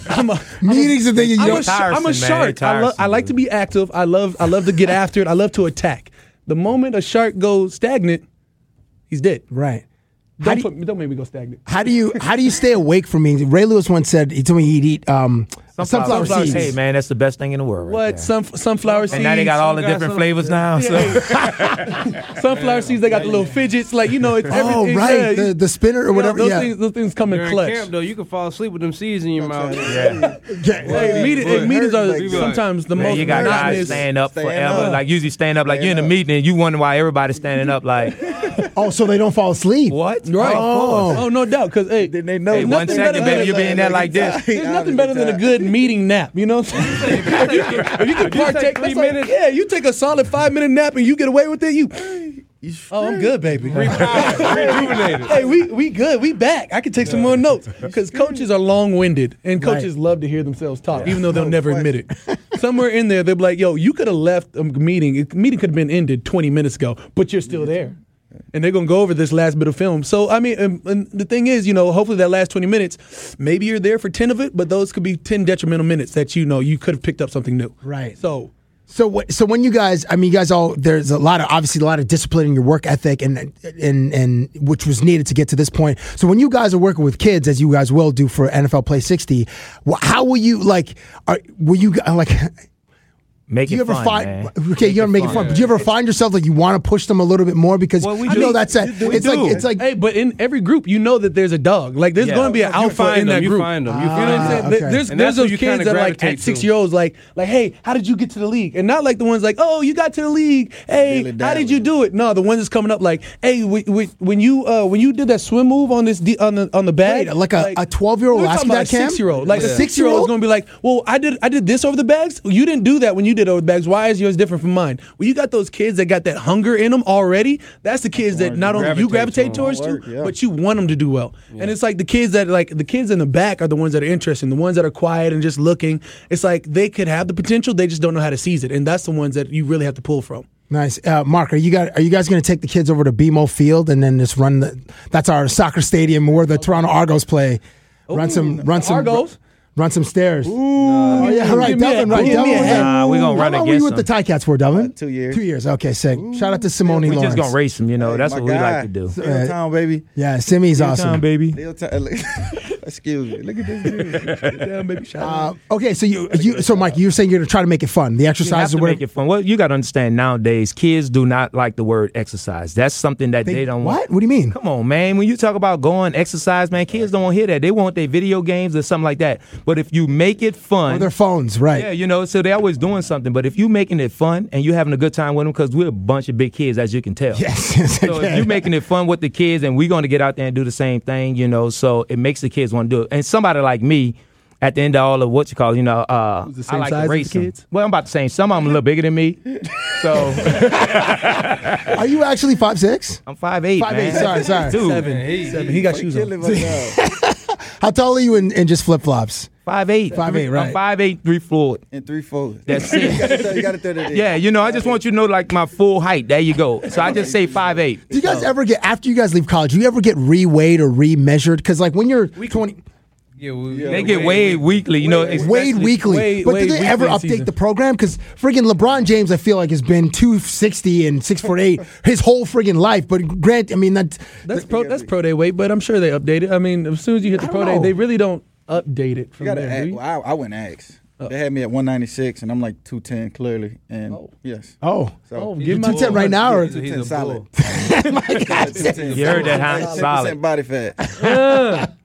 I'm a, Meetings and things you I'm don't. a, sh- I'm a Tiresome, man. shark. I, lo- I like to be active. I love I love to get after it. I love to attack. The moment a shark goes stagnant, he's dead. Right. Don't, do you- put, don't make me go stagnant. How do you how do you stay awake from eating? Ray Lewis once said he told me he'd eat um, sunflower, seeds. Hey man, that's the best thing in the world. Right What there. sun, sunflower seeds? And now they got all the different some- flavors now. So sunflower seeds. They got the little fidgets. Like you know, it's Oh everything. right, yeah, the, the spinner or you know, whatever. those yeah. things, those things come in During clutch. camp though, you can fall asleep with them seeds in your mouth. yeah. Hey, meetings are uh, sometimes the Man, most you got guys monotonous. stand up forever. Like usually stand up. Like you're in a meeting and you wonder why everybody's standing up. Like Oh, so they don't fall asleep. what? Right. Oh. Oh, no doubt. Because hey, Then they know. Hey, one nothing better baby, than- you be in there like this. There's nothing better than a good meeting nap. You know, what I'm saying? if you can, if you can partake, three that's like- minutes- yeah, you take a solid five minute nap and you get away with it. You, oh, I'm good, baby. Rejuvenated. hey, we we good. We back. I can take some more notes because coaches are long winded and coaches love to hear themselves talk, even though they'll never admit it. Somewhere in there, they'll be like, "Yo, you could have left a meeting. A meeting could have been ended 20 minutes ago, but you're still there." And they're gonna go over this last bit of film. So I mean, and, and the thing is, you know, hopefully that last 20 minutes, maybe you're there for 10 of it, but those could be 10 detrimental minutes that you know you could have picked up something new. Right. So So what? So when you guys, I mean, you guys all there's a lot of obviously a lot of discipline in your work ethic, and and and which was needed to get to this point. So when you guys are working with kids, as you guys will do for NFL Play 60, how will you like? Are, will you like? Make Do it you ever fun, find man. okay? You gotta make it fun, but do you ever find yourself like you want to push them a little bit more because Well, we I do. know that's a, We it's do. like it's like hey, but in every group, you know that there's a dog. Like there's Yeah. going to be an You alpha find in them, that you group. find them, you You know what I'm saying? them. Okay. There's And there's that's those kids that like at gravitate six year olds, like like hey, how did you get to the league? And not like the ones like oh you got to the league. Hey, Dilly how did you do it? No, the ones that's coming up like hey, we, we, when you uh, when you did that swim move on this D, on the on the bag, Wait, like a- a 12-year-old asking talking about that, Six year old, like a six year old is going to be like, well, I did I did this over the bags. You didn't do that when you did over the bags. Why is yours different from mine? Well, you got those kids that got that hunger in them already. That's the kids that not only you gravitate gravitate to. towards Work, yeah. but you want them to do well. And it's like the kids that like the kids in the back are the ones that are interesting. The ones that are quiet and just looking. It's like they could have the potential, they just don't know how to seize it. And that's the ones that you really have to pull from. Nice, uh, Mark. Are you guys are you guys going to take the kids over to BMO Field and then just run the? That's our soccer stadium where the Toronto Argos play. Run some, run some, Argos? Run some stairs. oh yeah, right, give me a- Delvin. Right, give me Delvin. a was at- Nah, we gonna How run long were you against with the them. Ticats for, Delvin? Uh, two years. Two years. Okay, sick. Shout out to Simoni We Lawrence. just gonna race them, you know. That's My what we guy. like to do. Steel town, baby. Yeah, Simmy's Good awesome. time, baby. Steel town. Excuse me. Look at this dude. Damn, baby, shout Uh, okay, so you, you so Mike, you're saying you're gonna try to make it fun, the You have exercise to or whatever. make it fun. Well, you got to understand nowadays, kids do not like the word exercise. That's something that they, don't want. What? What do you mean? Come on, man. When you talk about going exercise, man, kids don't want to hear that. They want their video games or something like that. But if you make it fun, Or their phones, right? yeah, you know, so they're always doing something. But if you making it fun and you having a good time with them, because we're a bunch of big kids, as you can tell. Yes. yes, So if you're making it fun with the kids, and we're going to get out there and do the same thing, you know, so it makes the kids want to do it. And somebody like me, at the end of all of what you call, you know, uh, the same I like size to race the them. kids? Well, I'm about the same. some of them a little bigger than me. So Are you actually five six? I'm five eight. Five eight. Sorry, sorry. Dude, Seven. Seven. He got shoes on. How tall are you in, in just flip flops? Five eight. Five eight, right. I'm five eight, three four. And three fours. That's you it. gotta throw- you gotta throw that in. Yeah, you know, I just want you to know like my full height. There you go. So I just say five eight. Do you guys oh. ever get after you guys leave college? Do you ever get reweighed or remeasured? Because like when you're we, twenty, Yeah, we, They get weighed weekly, you know. weighed weekly. weighed- but do weighed they ever update season. the program? Because friggin' LeBron James, I feel like has been two sixty and six foot eight his whole friggin' life. But Grant, I mean that That's pro. That's pro day weight, but I'm sure they update it. I mean, as soon as you hit the pro don't day, they really don't update it You from gotta there. ask, well, I, I went ask. They had me at 196, and I'm like 210 clearly. And yes. oh. So Oh, give my 210 right now, or He's he's 210 solid. my God. You heard that, huh? 10% Solid. body fat.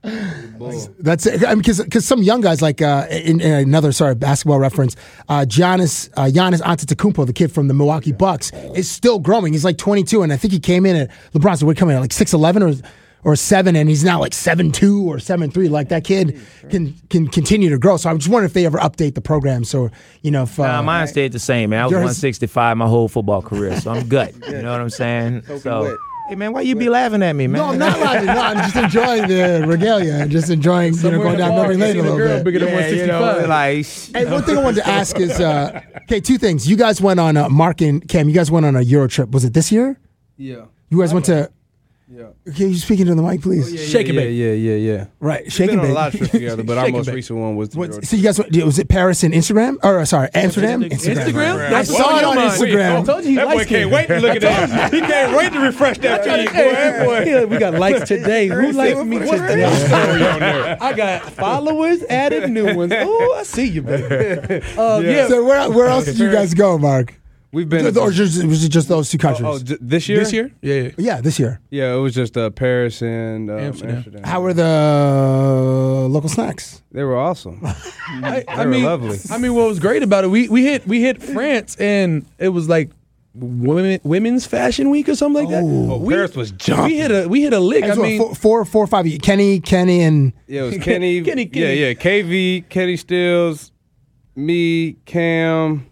That's it. I mean, because some young guys like uh, in, in another sorry basketball reference, uh, Giannis uh, Giannis Antetokounmpo, the kid from the Milwaukee Bucks, is still growing. He's like 22, and I think he came in at LeBron. So we're coming at like 6'11 or or seven, and he's now like seven two or seven three. Like that kid can can continue to grow. So I'm just wondering if they ever update the program. So you know, if uh, Nah, mine stayed the same, man. I was 165 my whole football career, so I'm good. You know what I'm saying? Soaking So, wet. hey man, why you be laughing at me, man? no, I'm not laughing. No, I'm just enjoying the regalia and just enjoying you know going down memory you lane seen a a little girl bit. bigger than Yeah, you know, 165. like Hey, one thing I wanted to ask is, uh, okay, two things. You guys went on uh, Mark and Cam. You guys went on a Euro trip. Was it this year? Yeah. You guys went to. Yeah. Okay, you speaking to the mic, please. Shake it, yeah, baby. yeah, yeah, yeah. Right, We've shake been and on a lot of trips together, but our Shake and most bake. recent one was the What, so you guys went? Was it Paris and Instagram? Or uh, sorry, Amsterdam? Instagram? I saw it on on mind. Instagram. I told you he That boy likes can't wait to look at that. He can't wait to refresh that feed, boy. Boy. Yeah, we got likes today. Who liked me today? the story on there? I got followers, added new ones. Oh, I see you, baby. Uh, yeah. So where where else did you guys go, Mark? We've been Or just, was it just those two countries? oh, j- this year. This year? Yeah, yeah. yeah, this year. Yeah, it was just uh, Paris and um, Amsterdam. Amsterdam. How were the uh, local snacks? They were awesome. I, I They were mean, lovely. I mean, what was great about it? We we hit we hit France, and it was like women women's fashion week or something like that. Oh, we, Paris was We hit a we hit a lick. I Guys, mean, four, four, four or five. of. Kenny, Kenny, and Yeah, it was Kenny, Kenny, Yeah, Kenny. yeah. KV, Kenny Stills, me, Cam,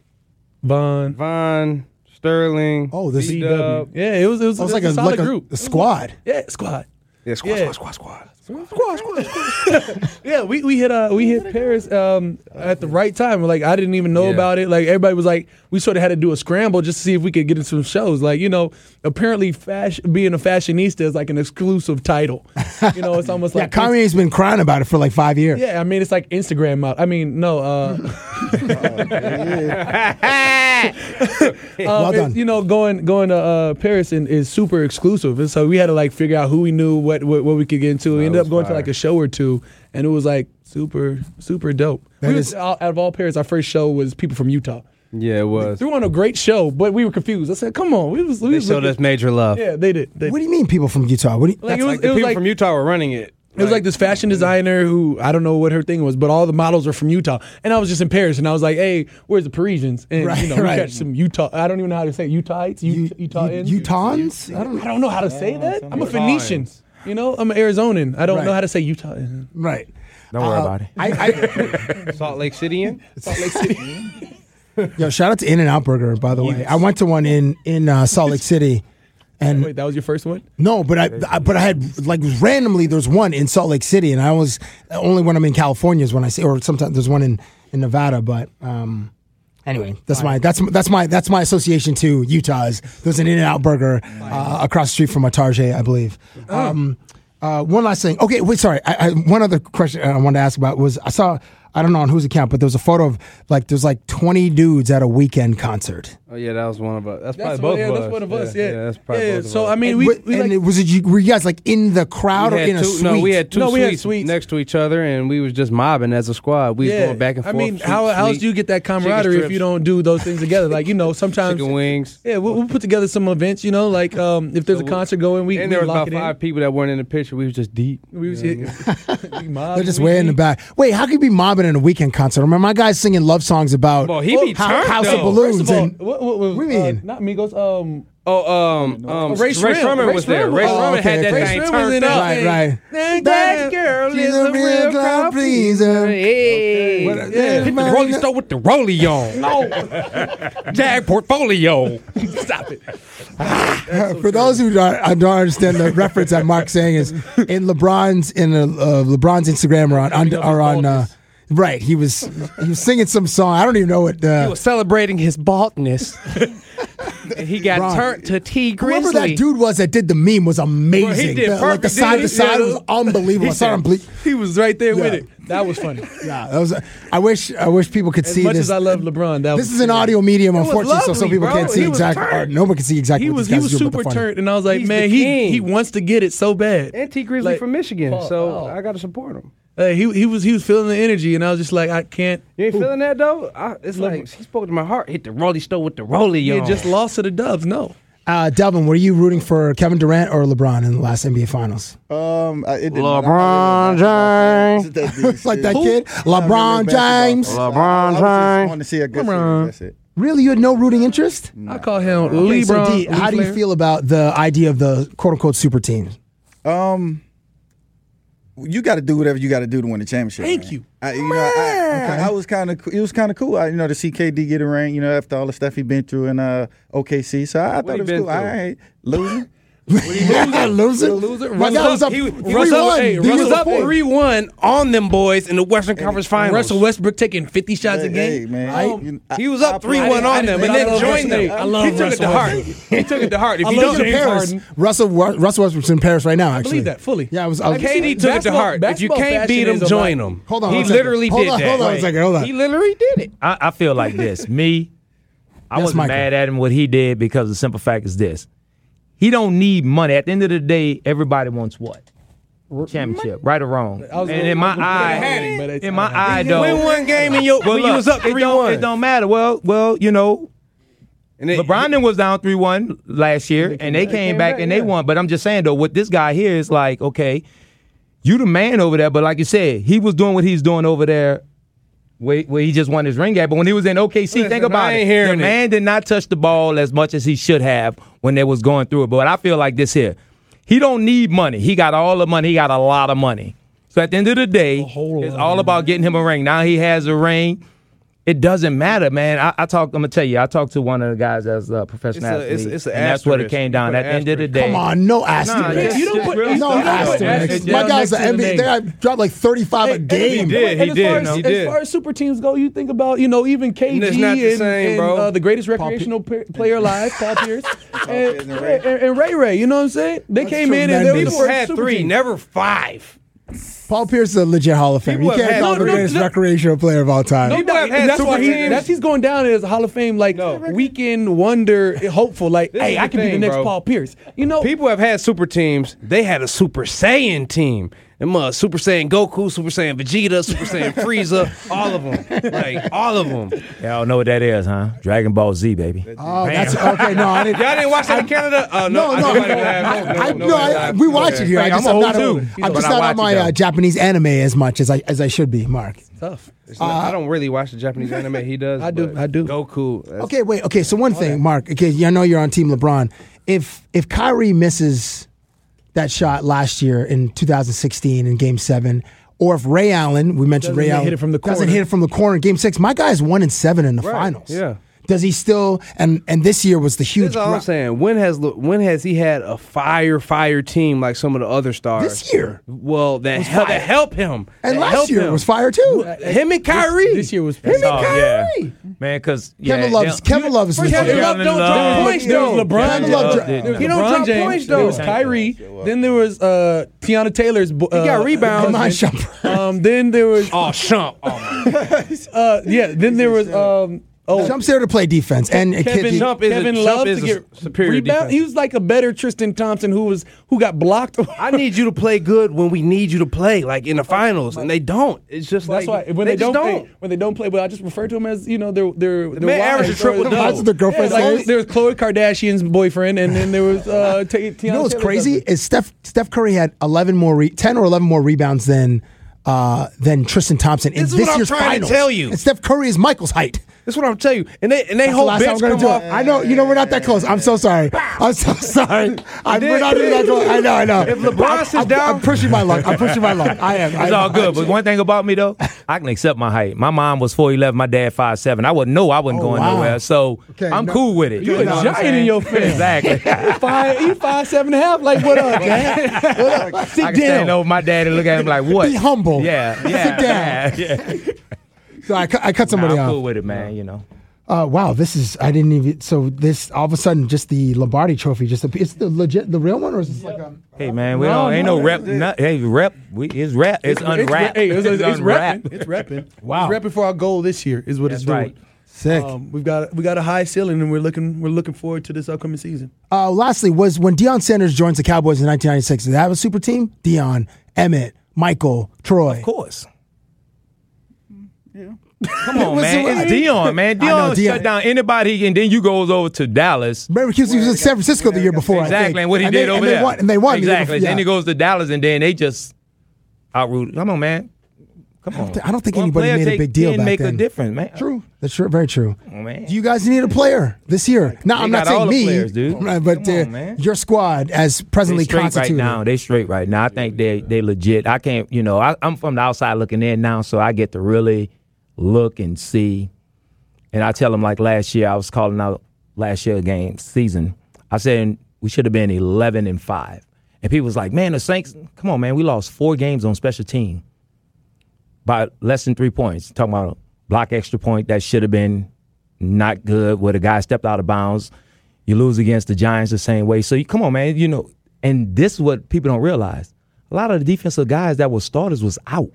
Von. Von, Sterling. oh, this. B It Dub. Yeah, it was it was, oh, was it like was a solid like a, group. a squad. Yeah, squad. Yeah, squad, Yeah. squad, squad, squad. Squad, squad, squad. yeah, we, we hit uh we hit Paris um at the right time. Like I didn't even know Yeah. about it. Like everybody was like, we sort of had to do a scramble just to see if we could get into some shows. Like you know, apparently fashion being a fashionista is like an exclusive title. You know, it's almost like Yeah, like Kanye's been crying about it for like five years. yeah. I mean, it's like Instagram model. I mean, no. uh Well Um, done. you know, going going to uh, Paris and is super exclusive, and so we had to like figure out who we knew, what what, what we could get into. We ended up going to like a show or two, and it was like super super dope. That we was, is- out out of all Paris, our first show was people from Utah. Yeah, it was. Threw on a great show, but we were confused. I said, "Come on, we was we They was showed looking- us major love. Yeah, they did. They, What do you mean, people from Utah? What do you, like it was, Like the it was people like from Utah were running it. It was like this fashion designer who I don't know what her thing was, but all the models are from Utah. And I was just in Paris, and I was like, "Hey, where's the Parisians?" And Right, you know, we catch some Utah. I don't even know how to say it. Utahites, you, Utah, you, Utahns? I don't, I don't know how to say that. I'm a Utahns. Phoenician. You know, I'm an Arizonan. I don't Right. know how to say Utah. Right. Don't worry Uh, about it. I, I, Salt Lake City in. Salt Lake City. yo, shout out to In and Out Burger, by the way. I went to one in in uh, Salt Lake City, and Wait, that was your first one? no, but I, I but I had like randomly there's one in Salt Lake City, and I was only when I'm in California is when I see, or sometimes there's one in in Nevada, but um. Anyway, that's my that's that's my that's my association to Utah. Is there's an In and Out Burger uh, across the street from a Target, I believe. Um, uh, one last thing. Okay, wait, sorry. I, I, one other question I wanted to ask about was I saw I don't know on whose account, but there was a photo of like there's like 20 dudes at a Weeknd concert. Oh yeah, that was one of us. That's, that's probably one, both yeah, of us. That's one of us. Yeah, yeah. yeah that's probably yeah, both so, of us. So I mean, and, we, we and like, was it you, were you guys like in the crowd or in two, a suite? No, we had two no, we had suites next to each other, and we was just mobbing as a squad. We yeah. was going back and forth. I mean, suite, how how else do you get that camaraderie if you don't do those things together? Like you know, sometimes chicken wings. Yeah, we'll, we'll put together some events. You know, like um, if there's so a concert going, we and there was about five people that weren't in the picture. We was just deep. We was mobbing. They're just way in the back. Wait, how could you be mobbing in a Weeknd concert? Remember my guys singing love songs about he be house of balloons and what, what, what, what do you mean? Uh, not Migos. Um, Oh, um, um, Ray, Rae Sremmurd was there. Rae Sremmurd had that thing turned up. Right, right. That, girl is a real crowd pleaser. Hey, hit the rolling Stone with the rolly on. no, Jag portfolio. Stop it. For those who uh, don't, understand the reference that Mark's saying is in LeBron's in uh, LeBron's Instagram or on or on uh, Right. He was he was singing some song. I don't even know what. Uh, he was celebrating his baldness. he got turned to Tee Grizzley. Whoever that dude was that did the meme was amazing. He did the, like the side to side was unbelievable. He, I saw him bleed. he was right there yeah. with it. That was funny. Yeah, that was. Uh, I wish I wish people could as see much this. as I love LeBron. That this is an audio medium, unfortunately, lovely, so some people bro. can't see exactly. Nobody can see exactly. He was he was super turned, and I was like, He's man, he he wants to get it so bad. And Tee Grizzley like, from Michigan, so. I got to support him. He he was he was feeling the energy, and I was just like, I can't. You ain't ooh. feeling that though. I, it's like, like spoke to my heart. Hit the rolly Stone with the rolly. Yeah, just lost to the Dubs. No. Uh, Delvin, were you rooting for Kevin Durant or LeBron in the last NBA Finals? Um, LeBron James, It's like that kid, LeBron James, LeBron James. I, I to see a good that's it. Really, you had no rooting interest? No. I call him okay, LeBron. So D, how do you feel about the idea of the quote unquote super team? Um, you got to do whatever you got to do to win the championship. Thank man. you. I, you know, I, okay. I was kind of it was kind of cool. I, you know, to see KD get a ring. You know, after all the stuff he been through in uh, OKC, so I, I thought it was cool. Through? I ain't losing. Loser, loser, loser. Russ was up. He, he was up three one on them boys in the Western and, Conference Finals. Russell Westbrook taking fifty shots hey, a game. Hey, man, I, I, he was up three one on them, and then joined them. I love he took Russell it to heart. he took it to heart. If you don't, Paris, Russell Russell Westbrook's in Paris right now. Actually, I believe that fully. Yeah, I was. I was KD took it to heart. If you can't beat him, join him. Hold on, he literally did that. Hold on a second. Hold on. He literally did it. I feel like this. Me, I was mad at him what he did because the simple fact is this. He don't need money. At the end of the day, everybody wants what? championship, right or wrong. and in my eye, him, in my eye, though, win one game and your, well, you was up three one. It don't matter. Well, well, you know, and it, LeBron it, was down three one last year, and they came, and they came, came back, back, and yeah. they won. But I'm just saying though, with this guy here is like, okay, you the man over there, but like you said, he was doing what he's doing over there where, where he just won his ring at. But when he was in OKC, Listen, think about it. The man it. did not touch the ball as much as he should have when they was going through it. But I feel like this here. He don't need money. He got all the money. He got a lot of money. So at the end of the day, it's all about getting him a ring. Now he has a ring. It doesn't matter, man. I, I talk. I'm gonna tell you. I talked to one of the guys as a professional it's athlete, it's, it's an and that's what it came down. At the end of the day, come on, no asterisk. Nah, you don't put no stuff. asterisk. My guys are NBA. They dropped like 35 a game. He did. He did. As, as far as super teams go, you think about you know even KG and, and uh, the greatest recreational player alive, Paul Pierce, and, and, Ray Ray. You know what I'm saying? They came in and they were had three, never five. Paul Pierce is a legit Hall of Fame. You can't call him the greatest no, recreational no, player of all time. He, that's why he, that's he's going down as Hall of Fame, like weekend wonder, hopeful. Like, hey, I can thing, be the next bro. Paul Pierce. You know, people have had super teams. They had a Super Saiyan team. Them uh, Super Saiyan Goku, Super Saiyan Vegeta, Super Saiyan Frieza, all of them, like all of them. Y'all know what that is, huh? Dragon Ball Z, baby. Oh, Bam. that's okay. No, I didn't. Y'all didn't watch that in Canada? Oh, no, no, no. I, no, I, we watch it here. I just, I'm, I'm not, old too. I'm just not on my uh, Japanese anime as much as I as I should be, Mark. It's tough. It's uh, not, I don't really watch the Japanese anime. He does. I do. I do. Goku. Okay, wait. Okay, so one thing, Mark. Okay, I know you're on Team LeBron. If if Kyrie misses that shot last year in 2016 in Game Seven, or if Ray Allen, we mentioned doesn't Ray Allen, hit it from the corner. doesn't hit it from the corner in Game Six. My guy's one and seven in the right. finals. Yeah. Does he still? And and this year was the huge. That's all I'm saying. When has when has he had a fire fire team like some of the other stars? This year. Well, that hel- that help him. And last year him. was fire too. Him and Kyrie. This, this year was him and Kyrie. Yeah. Man, because yeah, Kevin loves Kevin you, loves. Kevin Love don't drop points though. There was LeBron. Kevin Love. Dro- he don't drop James. points though. There was Kyrie. Then there was uh, Teyana Taylor's. Uh, he got uh, rebounds. Um, then there was. Oh, Shump. Oh, uh, yeah. Then there was um, to play defense, and it Kevin, can't is Kevin Jump Love is to a get superior rebound. defense. He was like a better Tristan Thompson who was who got blocked. I need you to play good when we need you to play, like in the finals, and they don't. It's just That's like why when they, just don't, play, when they don't play, but I just refer to them as you know they're they're, they're man wives. averaged a triple Or- double. That's what the girlfriend Yeah, like, there was Khloe Kardashian's boyfriend, and then there was uh, T- You know what's crazy is Steph Steph Curry had 11 more re- 10 or 11 more rebounds than uh, than Tristan Thompson in This is this what I'm year's trying to finals. tell you. And Steph Curry is Michael's height. That's what I'm telling you. And they and they That's the whole last bench come off. I know. You know we're not that close. I'm so sorry. I'm so sorry. I'm, we're not even that close. I know. I know. If LeBron I'm, sits I'm, down- I'm pushing my luck. I'm pushing my luck. I am. It's am. all good, but one thing about me though, I can accept my height. My mom was four eleven, my dad five seven. I wouldn't know I wasn't Oh, going wow. nowhere, so Okay, I'm no- cool with it. You a know giant in your face. Exactly. five, you five seven and a half. Like what up, man? What up? Sit I can stand over my dad and look at him like, "What?" Be humble. Yeah, yeah, Sit down. yeah. Yeah. So I, cut- I cut Nah, somebody I'm off. cool with it, man. You know. Uh, wow, this is I didn't even. So this all of a sudden, just the Lombardi Trophy, just a, it's the legit, the real one, or is this like a? Hey man, we No, don't ain't no, no rep. that's. Not, hey, rep. We it's rap. It's, unwrapped. Hey, it's, it's, it's unwrapped. repping. It's repping. Wow. It's repping for our goal this year is what That's it's doing. right. Sick. Um, we've got we got a high ceiling, and we're looking we're looking forward to this upcoming season. Uh, lastly, was when Deion Sanders joins the Cowboys in 1996. Did that have a super team? Deion, Emmett, Michael, Troy. Of course. Come on, was man. the- It's Deion, man. I know, Deion shut down anybody, and then you goes over to Dallas. Remember, he was, he was in San Francisco the year before. I Exactly, think. and what he and did they, over and there. They won, and they won. the year Exactly. Then he goes to Dallas, and then they just outroot. Come on, man. Come on. I don't think One anybody player made a big deal 10 back make then. a difference, man. True. That's true. Very true. Oh, man. Do you guys need a player this year? No, I'm not saying me, players, dude. but Come uh, your squad as They presently straight right constituted. now. They straight right now. I think they they legit. I can't. You know, I, I'm from the outside looking in now, so I get to really look and see. And I tell them like last year, I was calling out last year game season. I said we should have been 11 and five, and people was like, "Man, the Saints, come on, man, we lost four games on special team by less than three points. Talking about a block extra point that should have been not good, where the guy stepped out of bounds. You lose against the Giants the same way. So you come on, man. You know, and this is what people don't realize. A lot of the defensive guys that were starters was out.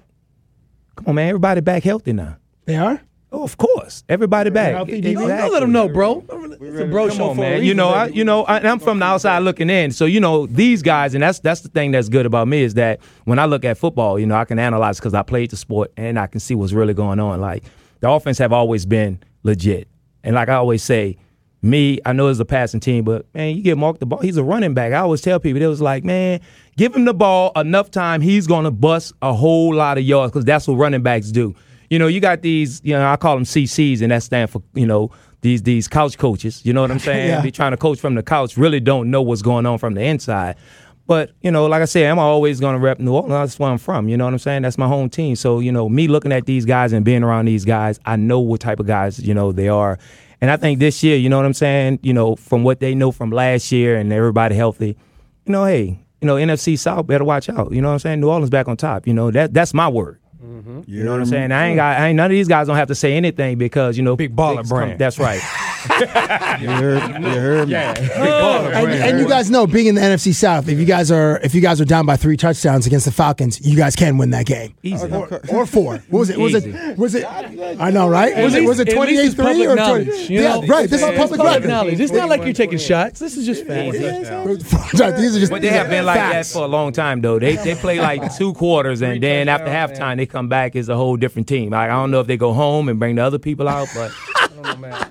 Come on, man. Everybody back healthy now. They are. Oh, of course. Everybody back. healthy, Don't let them know, bro. It's a bro Come show on, man. You know, I, you know I, and I'm from the outside looking in. So you know, these guys, and that's that's the thing that's good about me is that when I look at football, you know, I can analyze because I played the sport and I can see what's really going on. Like the offense have always been legit, and like I always say, me, I know it's a passing team, but man, you get Mark the ball. He's a running back. I always tell people they was like, man, give him the ball enough time, he's gonna bust a whole lot of yards because that's what running backs do. You know, you got these, you know, I call them CCs, and that stand for, you know, these these couch coaches. You know what I'm saying? Yeah. They trying to coach from the couch, really don't know what's going on from the inside. But you know, like I said, I'm always going to rep New Orleans. That's where I'm from. You know what I'm saying? That's my home team. So you know, me looking at these guys and being around these guys, I know what type of guys you know they are. And I think this year, you know what I'm saying? You know, from what they know from last year and everybody healthy, you know, hey, you know, NFC South better watch out. You know what I'm saying? New Orleans back on top. You know, that that's my word. Mm-hmm. You know what I'm saying? I ain't got. I ain't none of these guys don't have to say anything because you know big baller brand. That's right. You heard, you heard me. Oh. And, and you guys know, being in the NFC South, if you guys are if you guys are down by three touchdowns against the Falcons, you guys can win that game. Easy. Or, or four. What was it? Was it? Was it? I know, right? Was it? least- Was it at twenty least eight it's three or knowledge, twenty? Yeah, know? right. This is public public record. knowledge. It's not like you're taking shots. This is just facts. These are just. But they have been like that for a long time, though. They they play like two quarters, and then after halftime, they come back as a whole different team. Like, I don't know if they go home and bring the other people out, but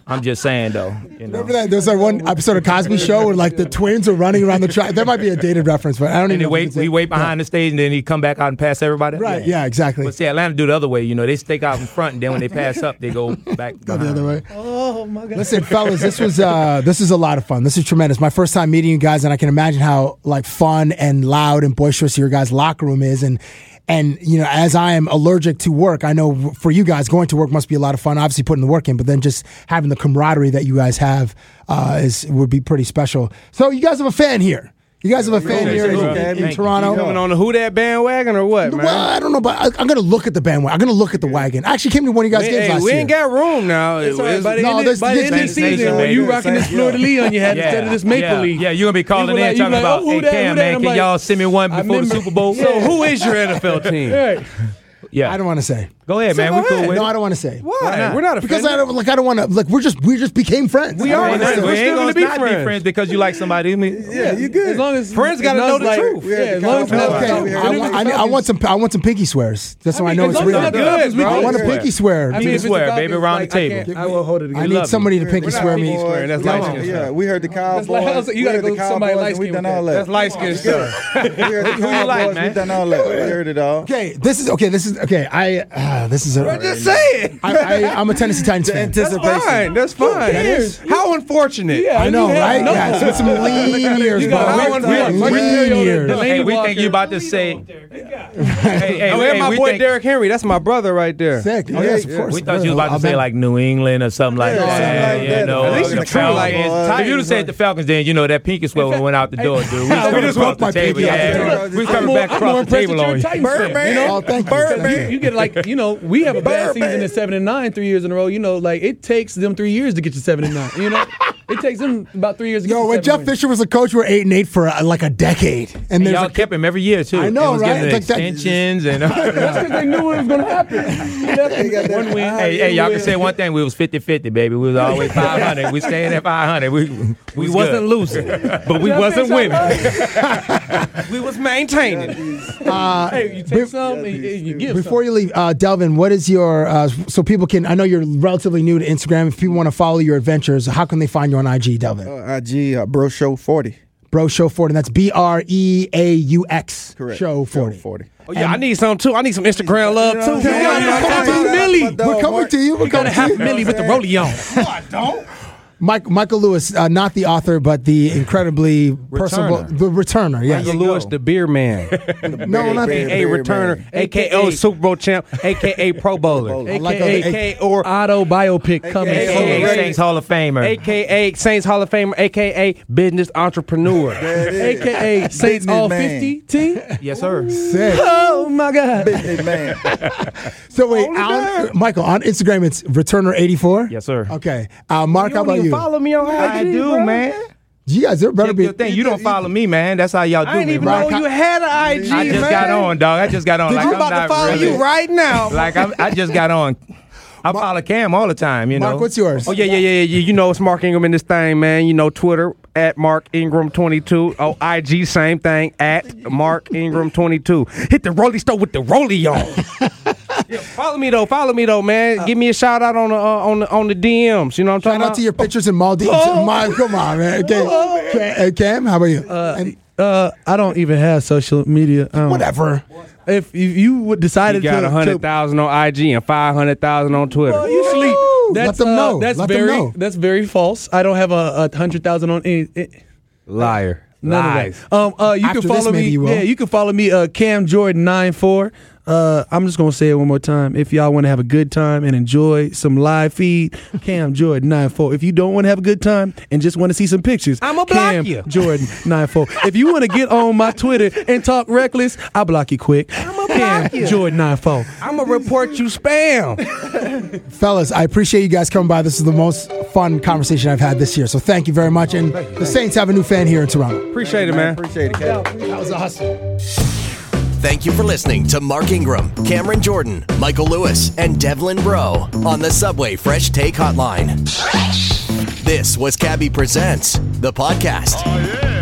I'm just saying, though. You know, Remember that? There's that one episode of Cosby Show where like the twins are running around the track. There might be a dated reference, but I don't and even they know. if wait, we wait behind the stage, and then he come back out and pass everybody. Right. Yeah. Exactly. But see, Atlanta do the other way. You know, they stick out in front, and then when they pass up, they go back. Go the other way. Oh my god. Listen, fellas, this was uh, this is a lot of fun. This is tremendous. My first time meeting you guys, and I can imagine how like fun and loud and boisterous your guys' locker room is. And and you know, as I am allergic to work, I know for you guys going to work must be a lot of fun. Obviously, putting the work in, but then just having the camaraderie that you guys have uh, is would be pretty special. So you guys have a fan here. You guys have a fan here in, in- in Toronto. Coming on the Who That bandwagon or what, man? Well, I don't know, but I, I'm going to look at the bandwagon. I'm going to look at the wagon. I actually came to one of you guys' we, games hey, last we year. ain't got room now. It's all right. It's- By the No, end of- this- by the this- end of the this- season, when you rocking this Fleur de Lis on your head instead of this Maple yeah. Leaf. Yeah, you're gonna be calling You in talking like, about, oh, who hey that, Cam, who that? man, I'm can y'all send me one before the Super Bowl? So who is your NFL team? Right. Yeah. I don't want to say. Go ahead, Say man. go We cool ahead. with No. I don't want to say. Why? not? We're not Because offended. I don't like. I don't want to. Like we're just we just became friends. We are. We're We're not- still we ain't gonna gonna be not be friends. friends because you like somebody. I mean, Yeah, you good. As long as Friends gotta know the as, truth. Yeah, as long as Okay, we I, want, I, need- I want some. I want some pinky swears, just so I, know it's long as real. it's not good, bro. I want a pinky swear. Pinky swear, baby, Falcons, around the table. I will hold it I need somebody to pinky swear me. That's Yeah. light skin Yeah, we heard the Cowboys. like- I was- you we gotta heard the go somebody light and we skin done all that. that. That's light skin stuff. We heard Who you like, man? We done all that. We heard it all. Okay, this is okay. This is okay. I uh, this is a. Just say it. I, I, I'm a Tennessee Titans fan. That's fine. That's fine. cares? How unfortunate. I know, right? no- Yeah, it's been some lean years, You bro. got How Lean- unfortunate. Lean years. Hey, we think you about to say. hey, hey, Oh, hey, and my boy think- Derrick Henry. That's my brother right there. Sick. Oh, yes, of course. We thought you was about to I'll say bet. like New England or something like Yeah, that. something like you that. know, At least the it's true, like, Falcons. if you'd have said the Falcons, then you know that pinky swear went out the door, dude. We was We coming just walked my table. pinky out the door. we was coming back across the table that you're on you. Titans fan. Birdman. You know, thank you. You, you get like you know we have a bad season at seven and nine three years in a row. You know, like it takes them three years to get to seven and nine. You know, it takes them about three years. to get Yo, to when Jeff wins. Fisher was a coach, we were eight and eight for uh, like a decade, and And then y'all kept him every year too. I know, and was right? Giving Like that- extensions and. That's because they knew what was going to happen. One win. Hey, hey, y'all can say one thing. We was 50-50, baby. We was always 500. We staying at 500. We, we, We was wasn't good. losing, but we wasn't winning. we was maintaining. Uh, Hey, you take some, and you, you give Before some. you leave, uh, Delvin, what is your uh, so people can? I know you're relatively new to Instagram. If people want to follow your adventures, how can they find you on IG, Delvin? Uh, IG, uh, Breaux Show 40. Breaux Show Forty. That's B R E A U X. Correct. Show Forty. 40. Oh, yeah, I need some too. I need some Instagram love too. You know man. what I'm Half saying? a milli. But, uh, We're coming to you. We're You got coming a to half you. milli with the rollie on. Mike, Michael Lewis, uh, not the author, but the incredibly personable, the returner. Yes. Michael Lewis, the beer man, No, not aka returner, aka Super Bowl champ, aka Pro Bowler, aka, how they- aka or Auto biopic coming. AKA Saints Hall of Famer. aka Saints Hall of Famer, aka business entrepreneur. AKA Saints All 50 team. yes, sir. Oh my God. Business man. So wait, Michael, on Instagram it's returner84. Yes, sir. Okay. Uh, Mark, how about you? Follow me on IG, I do, bro. man. You guys, there better Check be. your thing. You don't follow me, man. That's how y'all do I didn't me, even bro. know you had an IG, I just man. got on, dog. I just got on. like I'm I'm about to follow really- you right now. Like I'm, I just got on. I follow Cam all the time. You know. Mark, what's yours? Oh yeah, yeah, yeah, yeah. You know it's Mark Ingram in this thing, man. You know Twitter at Mark Ingram twenty two. Oh, IG same thing at Mark Ingram twenty two. Hit the rolly store with the rolly on. Yeah, follow me though, follow me though, man. Give me a shout out on the uh, on the on the DMs. You know what I'm Shout talking out about? to your pictures in Maldives. Oh. My, come on, man. Okay. Cam, uh, Cam, how about you? And Uh, I don't even have social media. I don't- whatever. If, if you would You decided got to, a hundred thousand on IG and five hundred thousand on Twitter. Well, you sleep. Let That's, them uh, know. That's Let them very. know. That's very false. I don't have a, a hundred thousand on any. eh, Liar. None Lies. of that. Um, uh, you After can follow maybe me. you. Yeah, you can follow me. Uh, Cam Jordan nine four. Uh, I'm just gonna say it one more time. If y'all want to have a good time and enjoy some live feed, Cam Jordan nine four. If you don't want to have a good time and just want to see some pictures, I'ma block Cam you. Jordan nine four. If you want to get on my Twitter and talk reckless, I'll block you quick. I'm a Cam Jordan nine four. I'm gonna report you spam. Fellas, I appreciate you guys coming by. This is the most fun conversation I've had this year. So thank you very much. And the Saints have a new fan here in Toronto. Appreciate it, man. Appreciate it, Cat. That was awesome. Thank you for listening to Mark Ingram, Cameron Jordan, Michael Lewis, and Delvin Breaux on the Subway Fresh Take Hotline. This was Cabbie Presents, the podcast. Oh,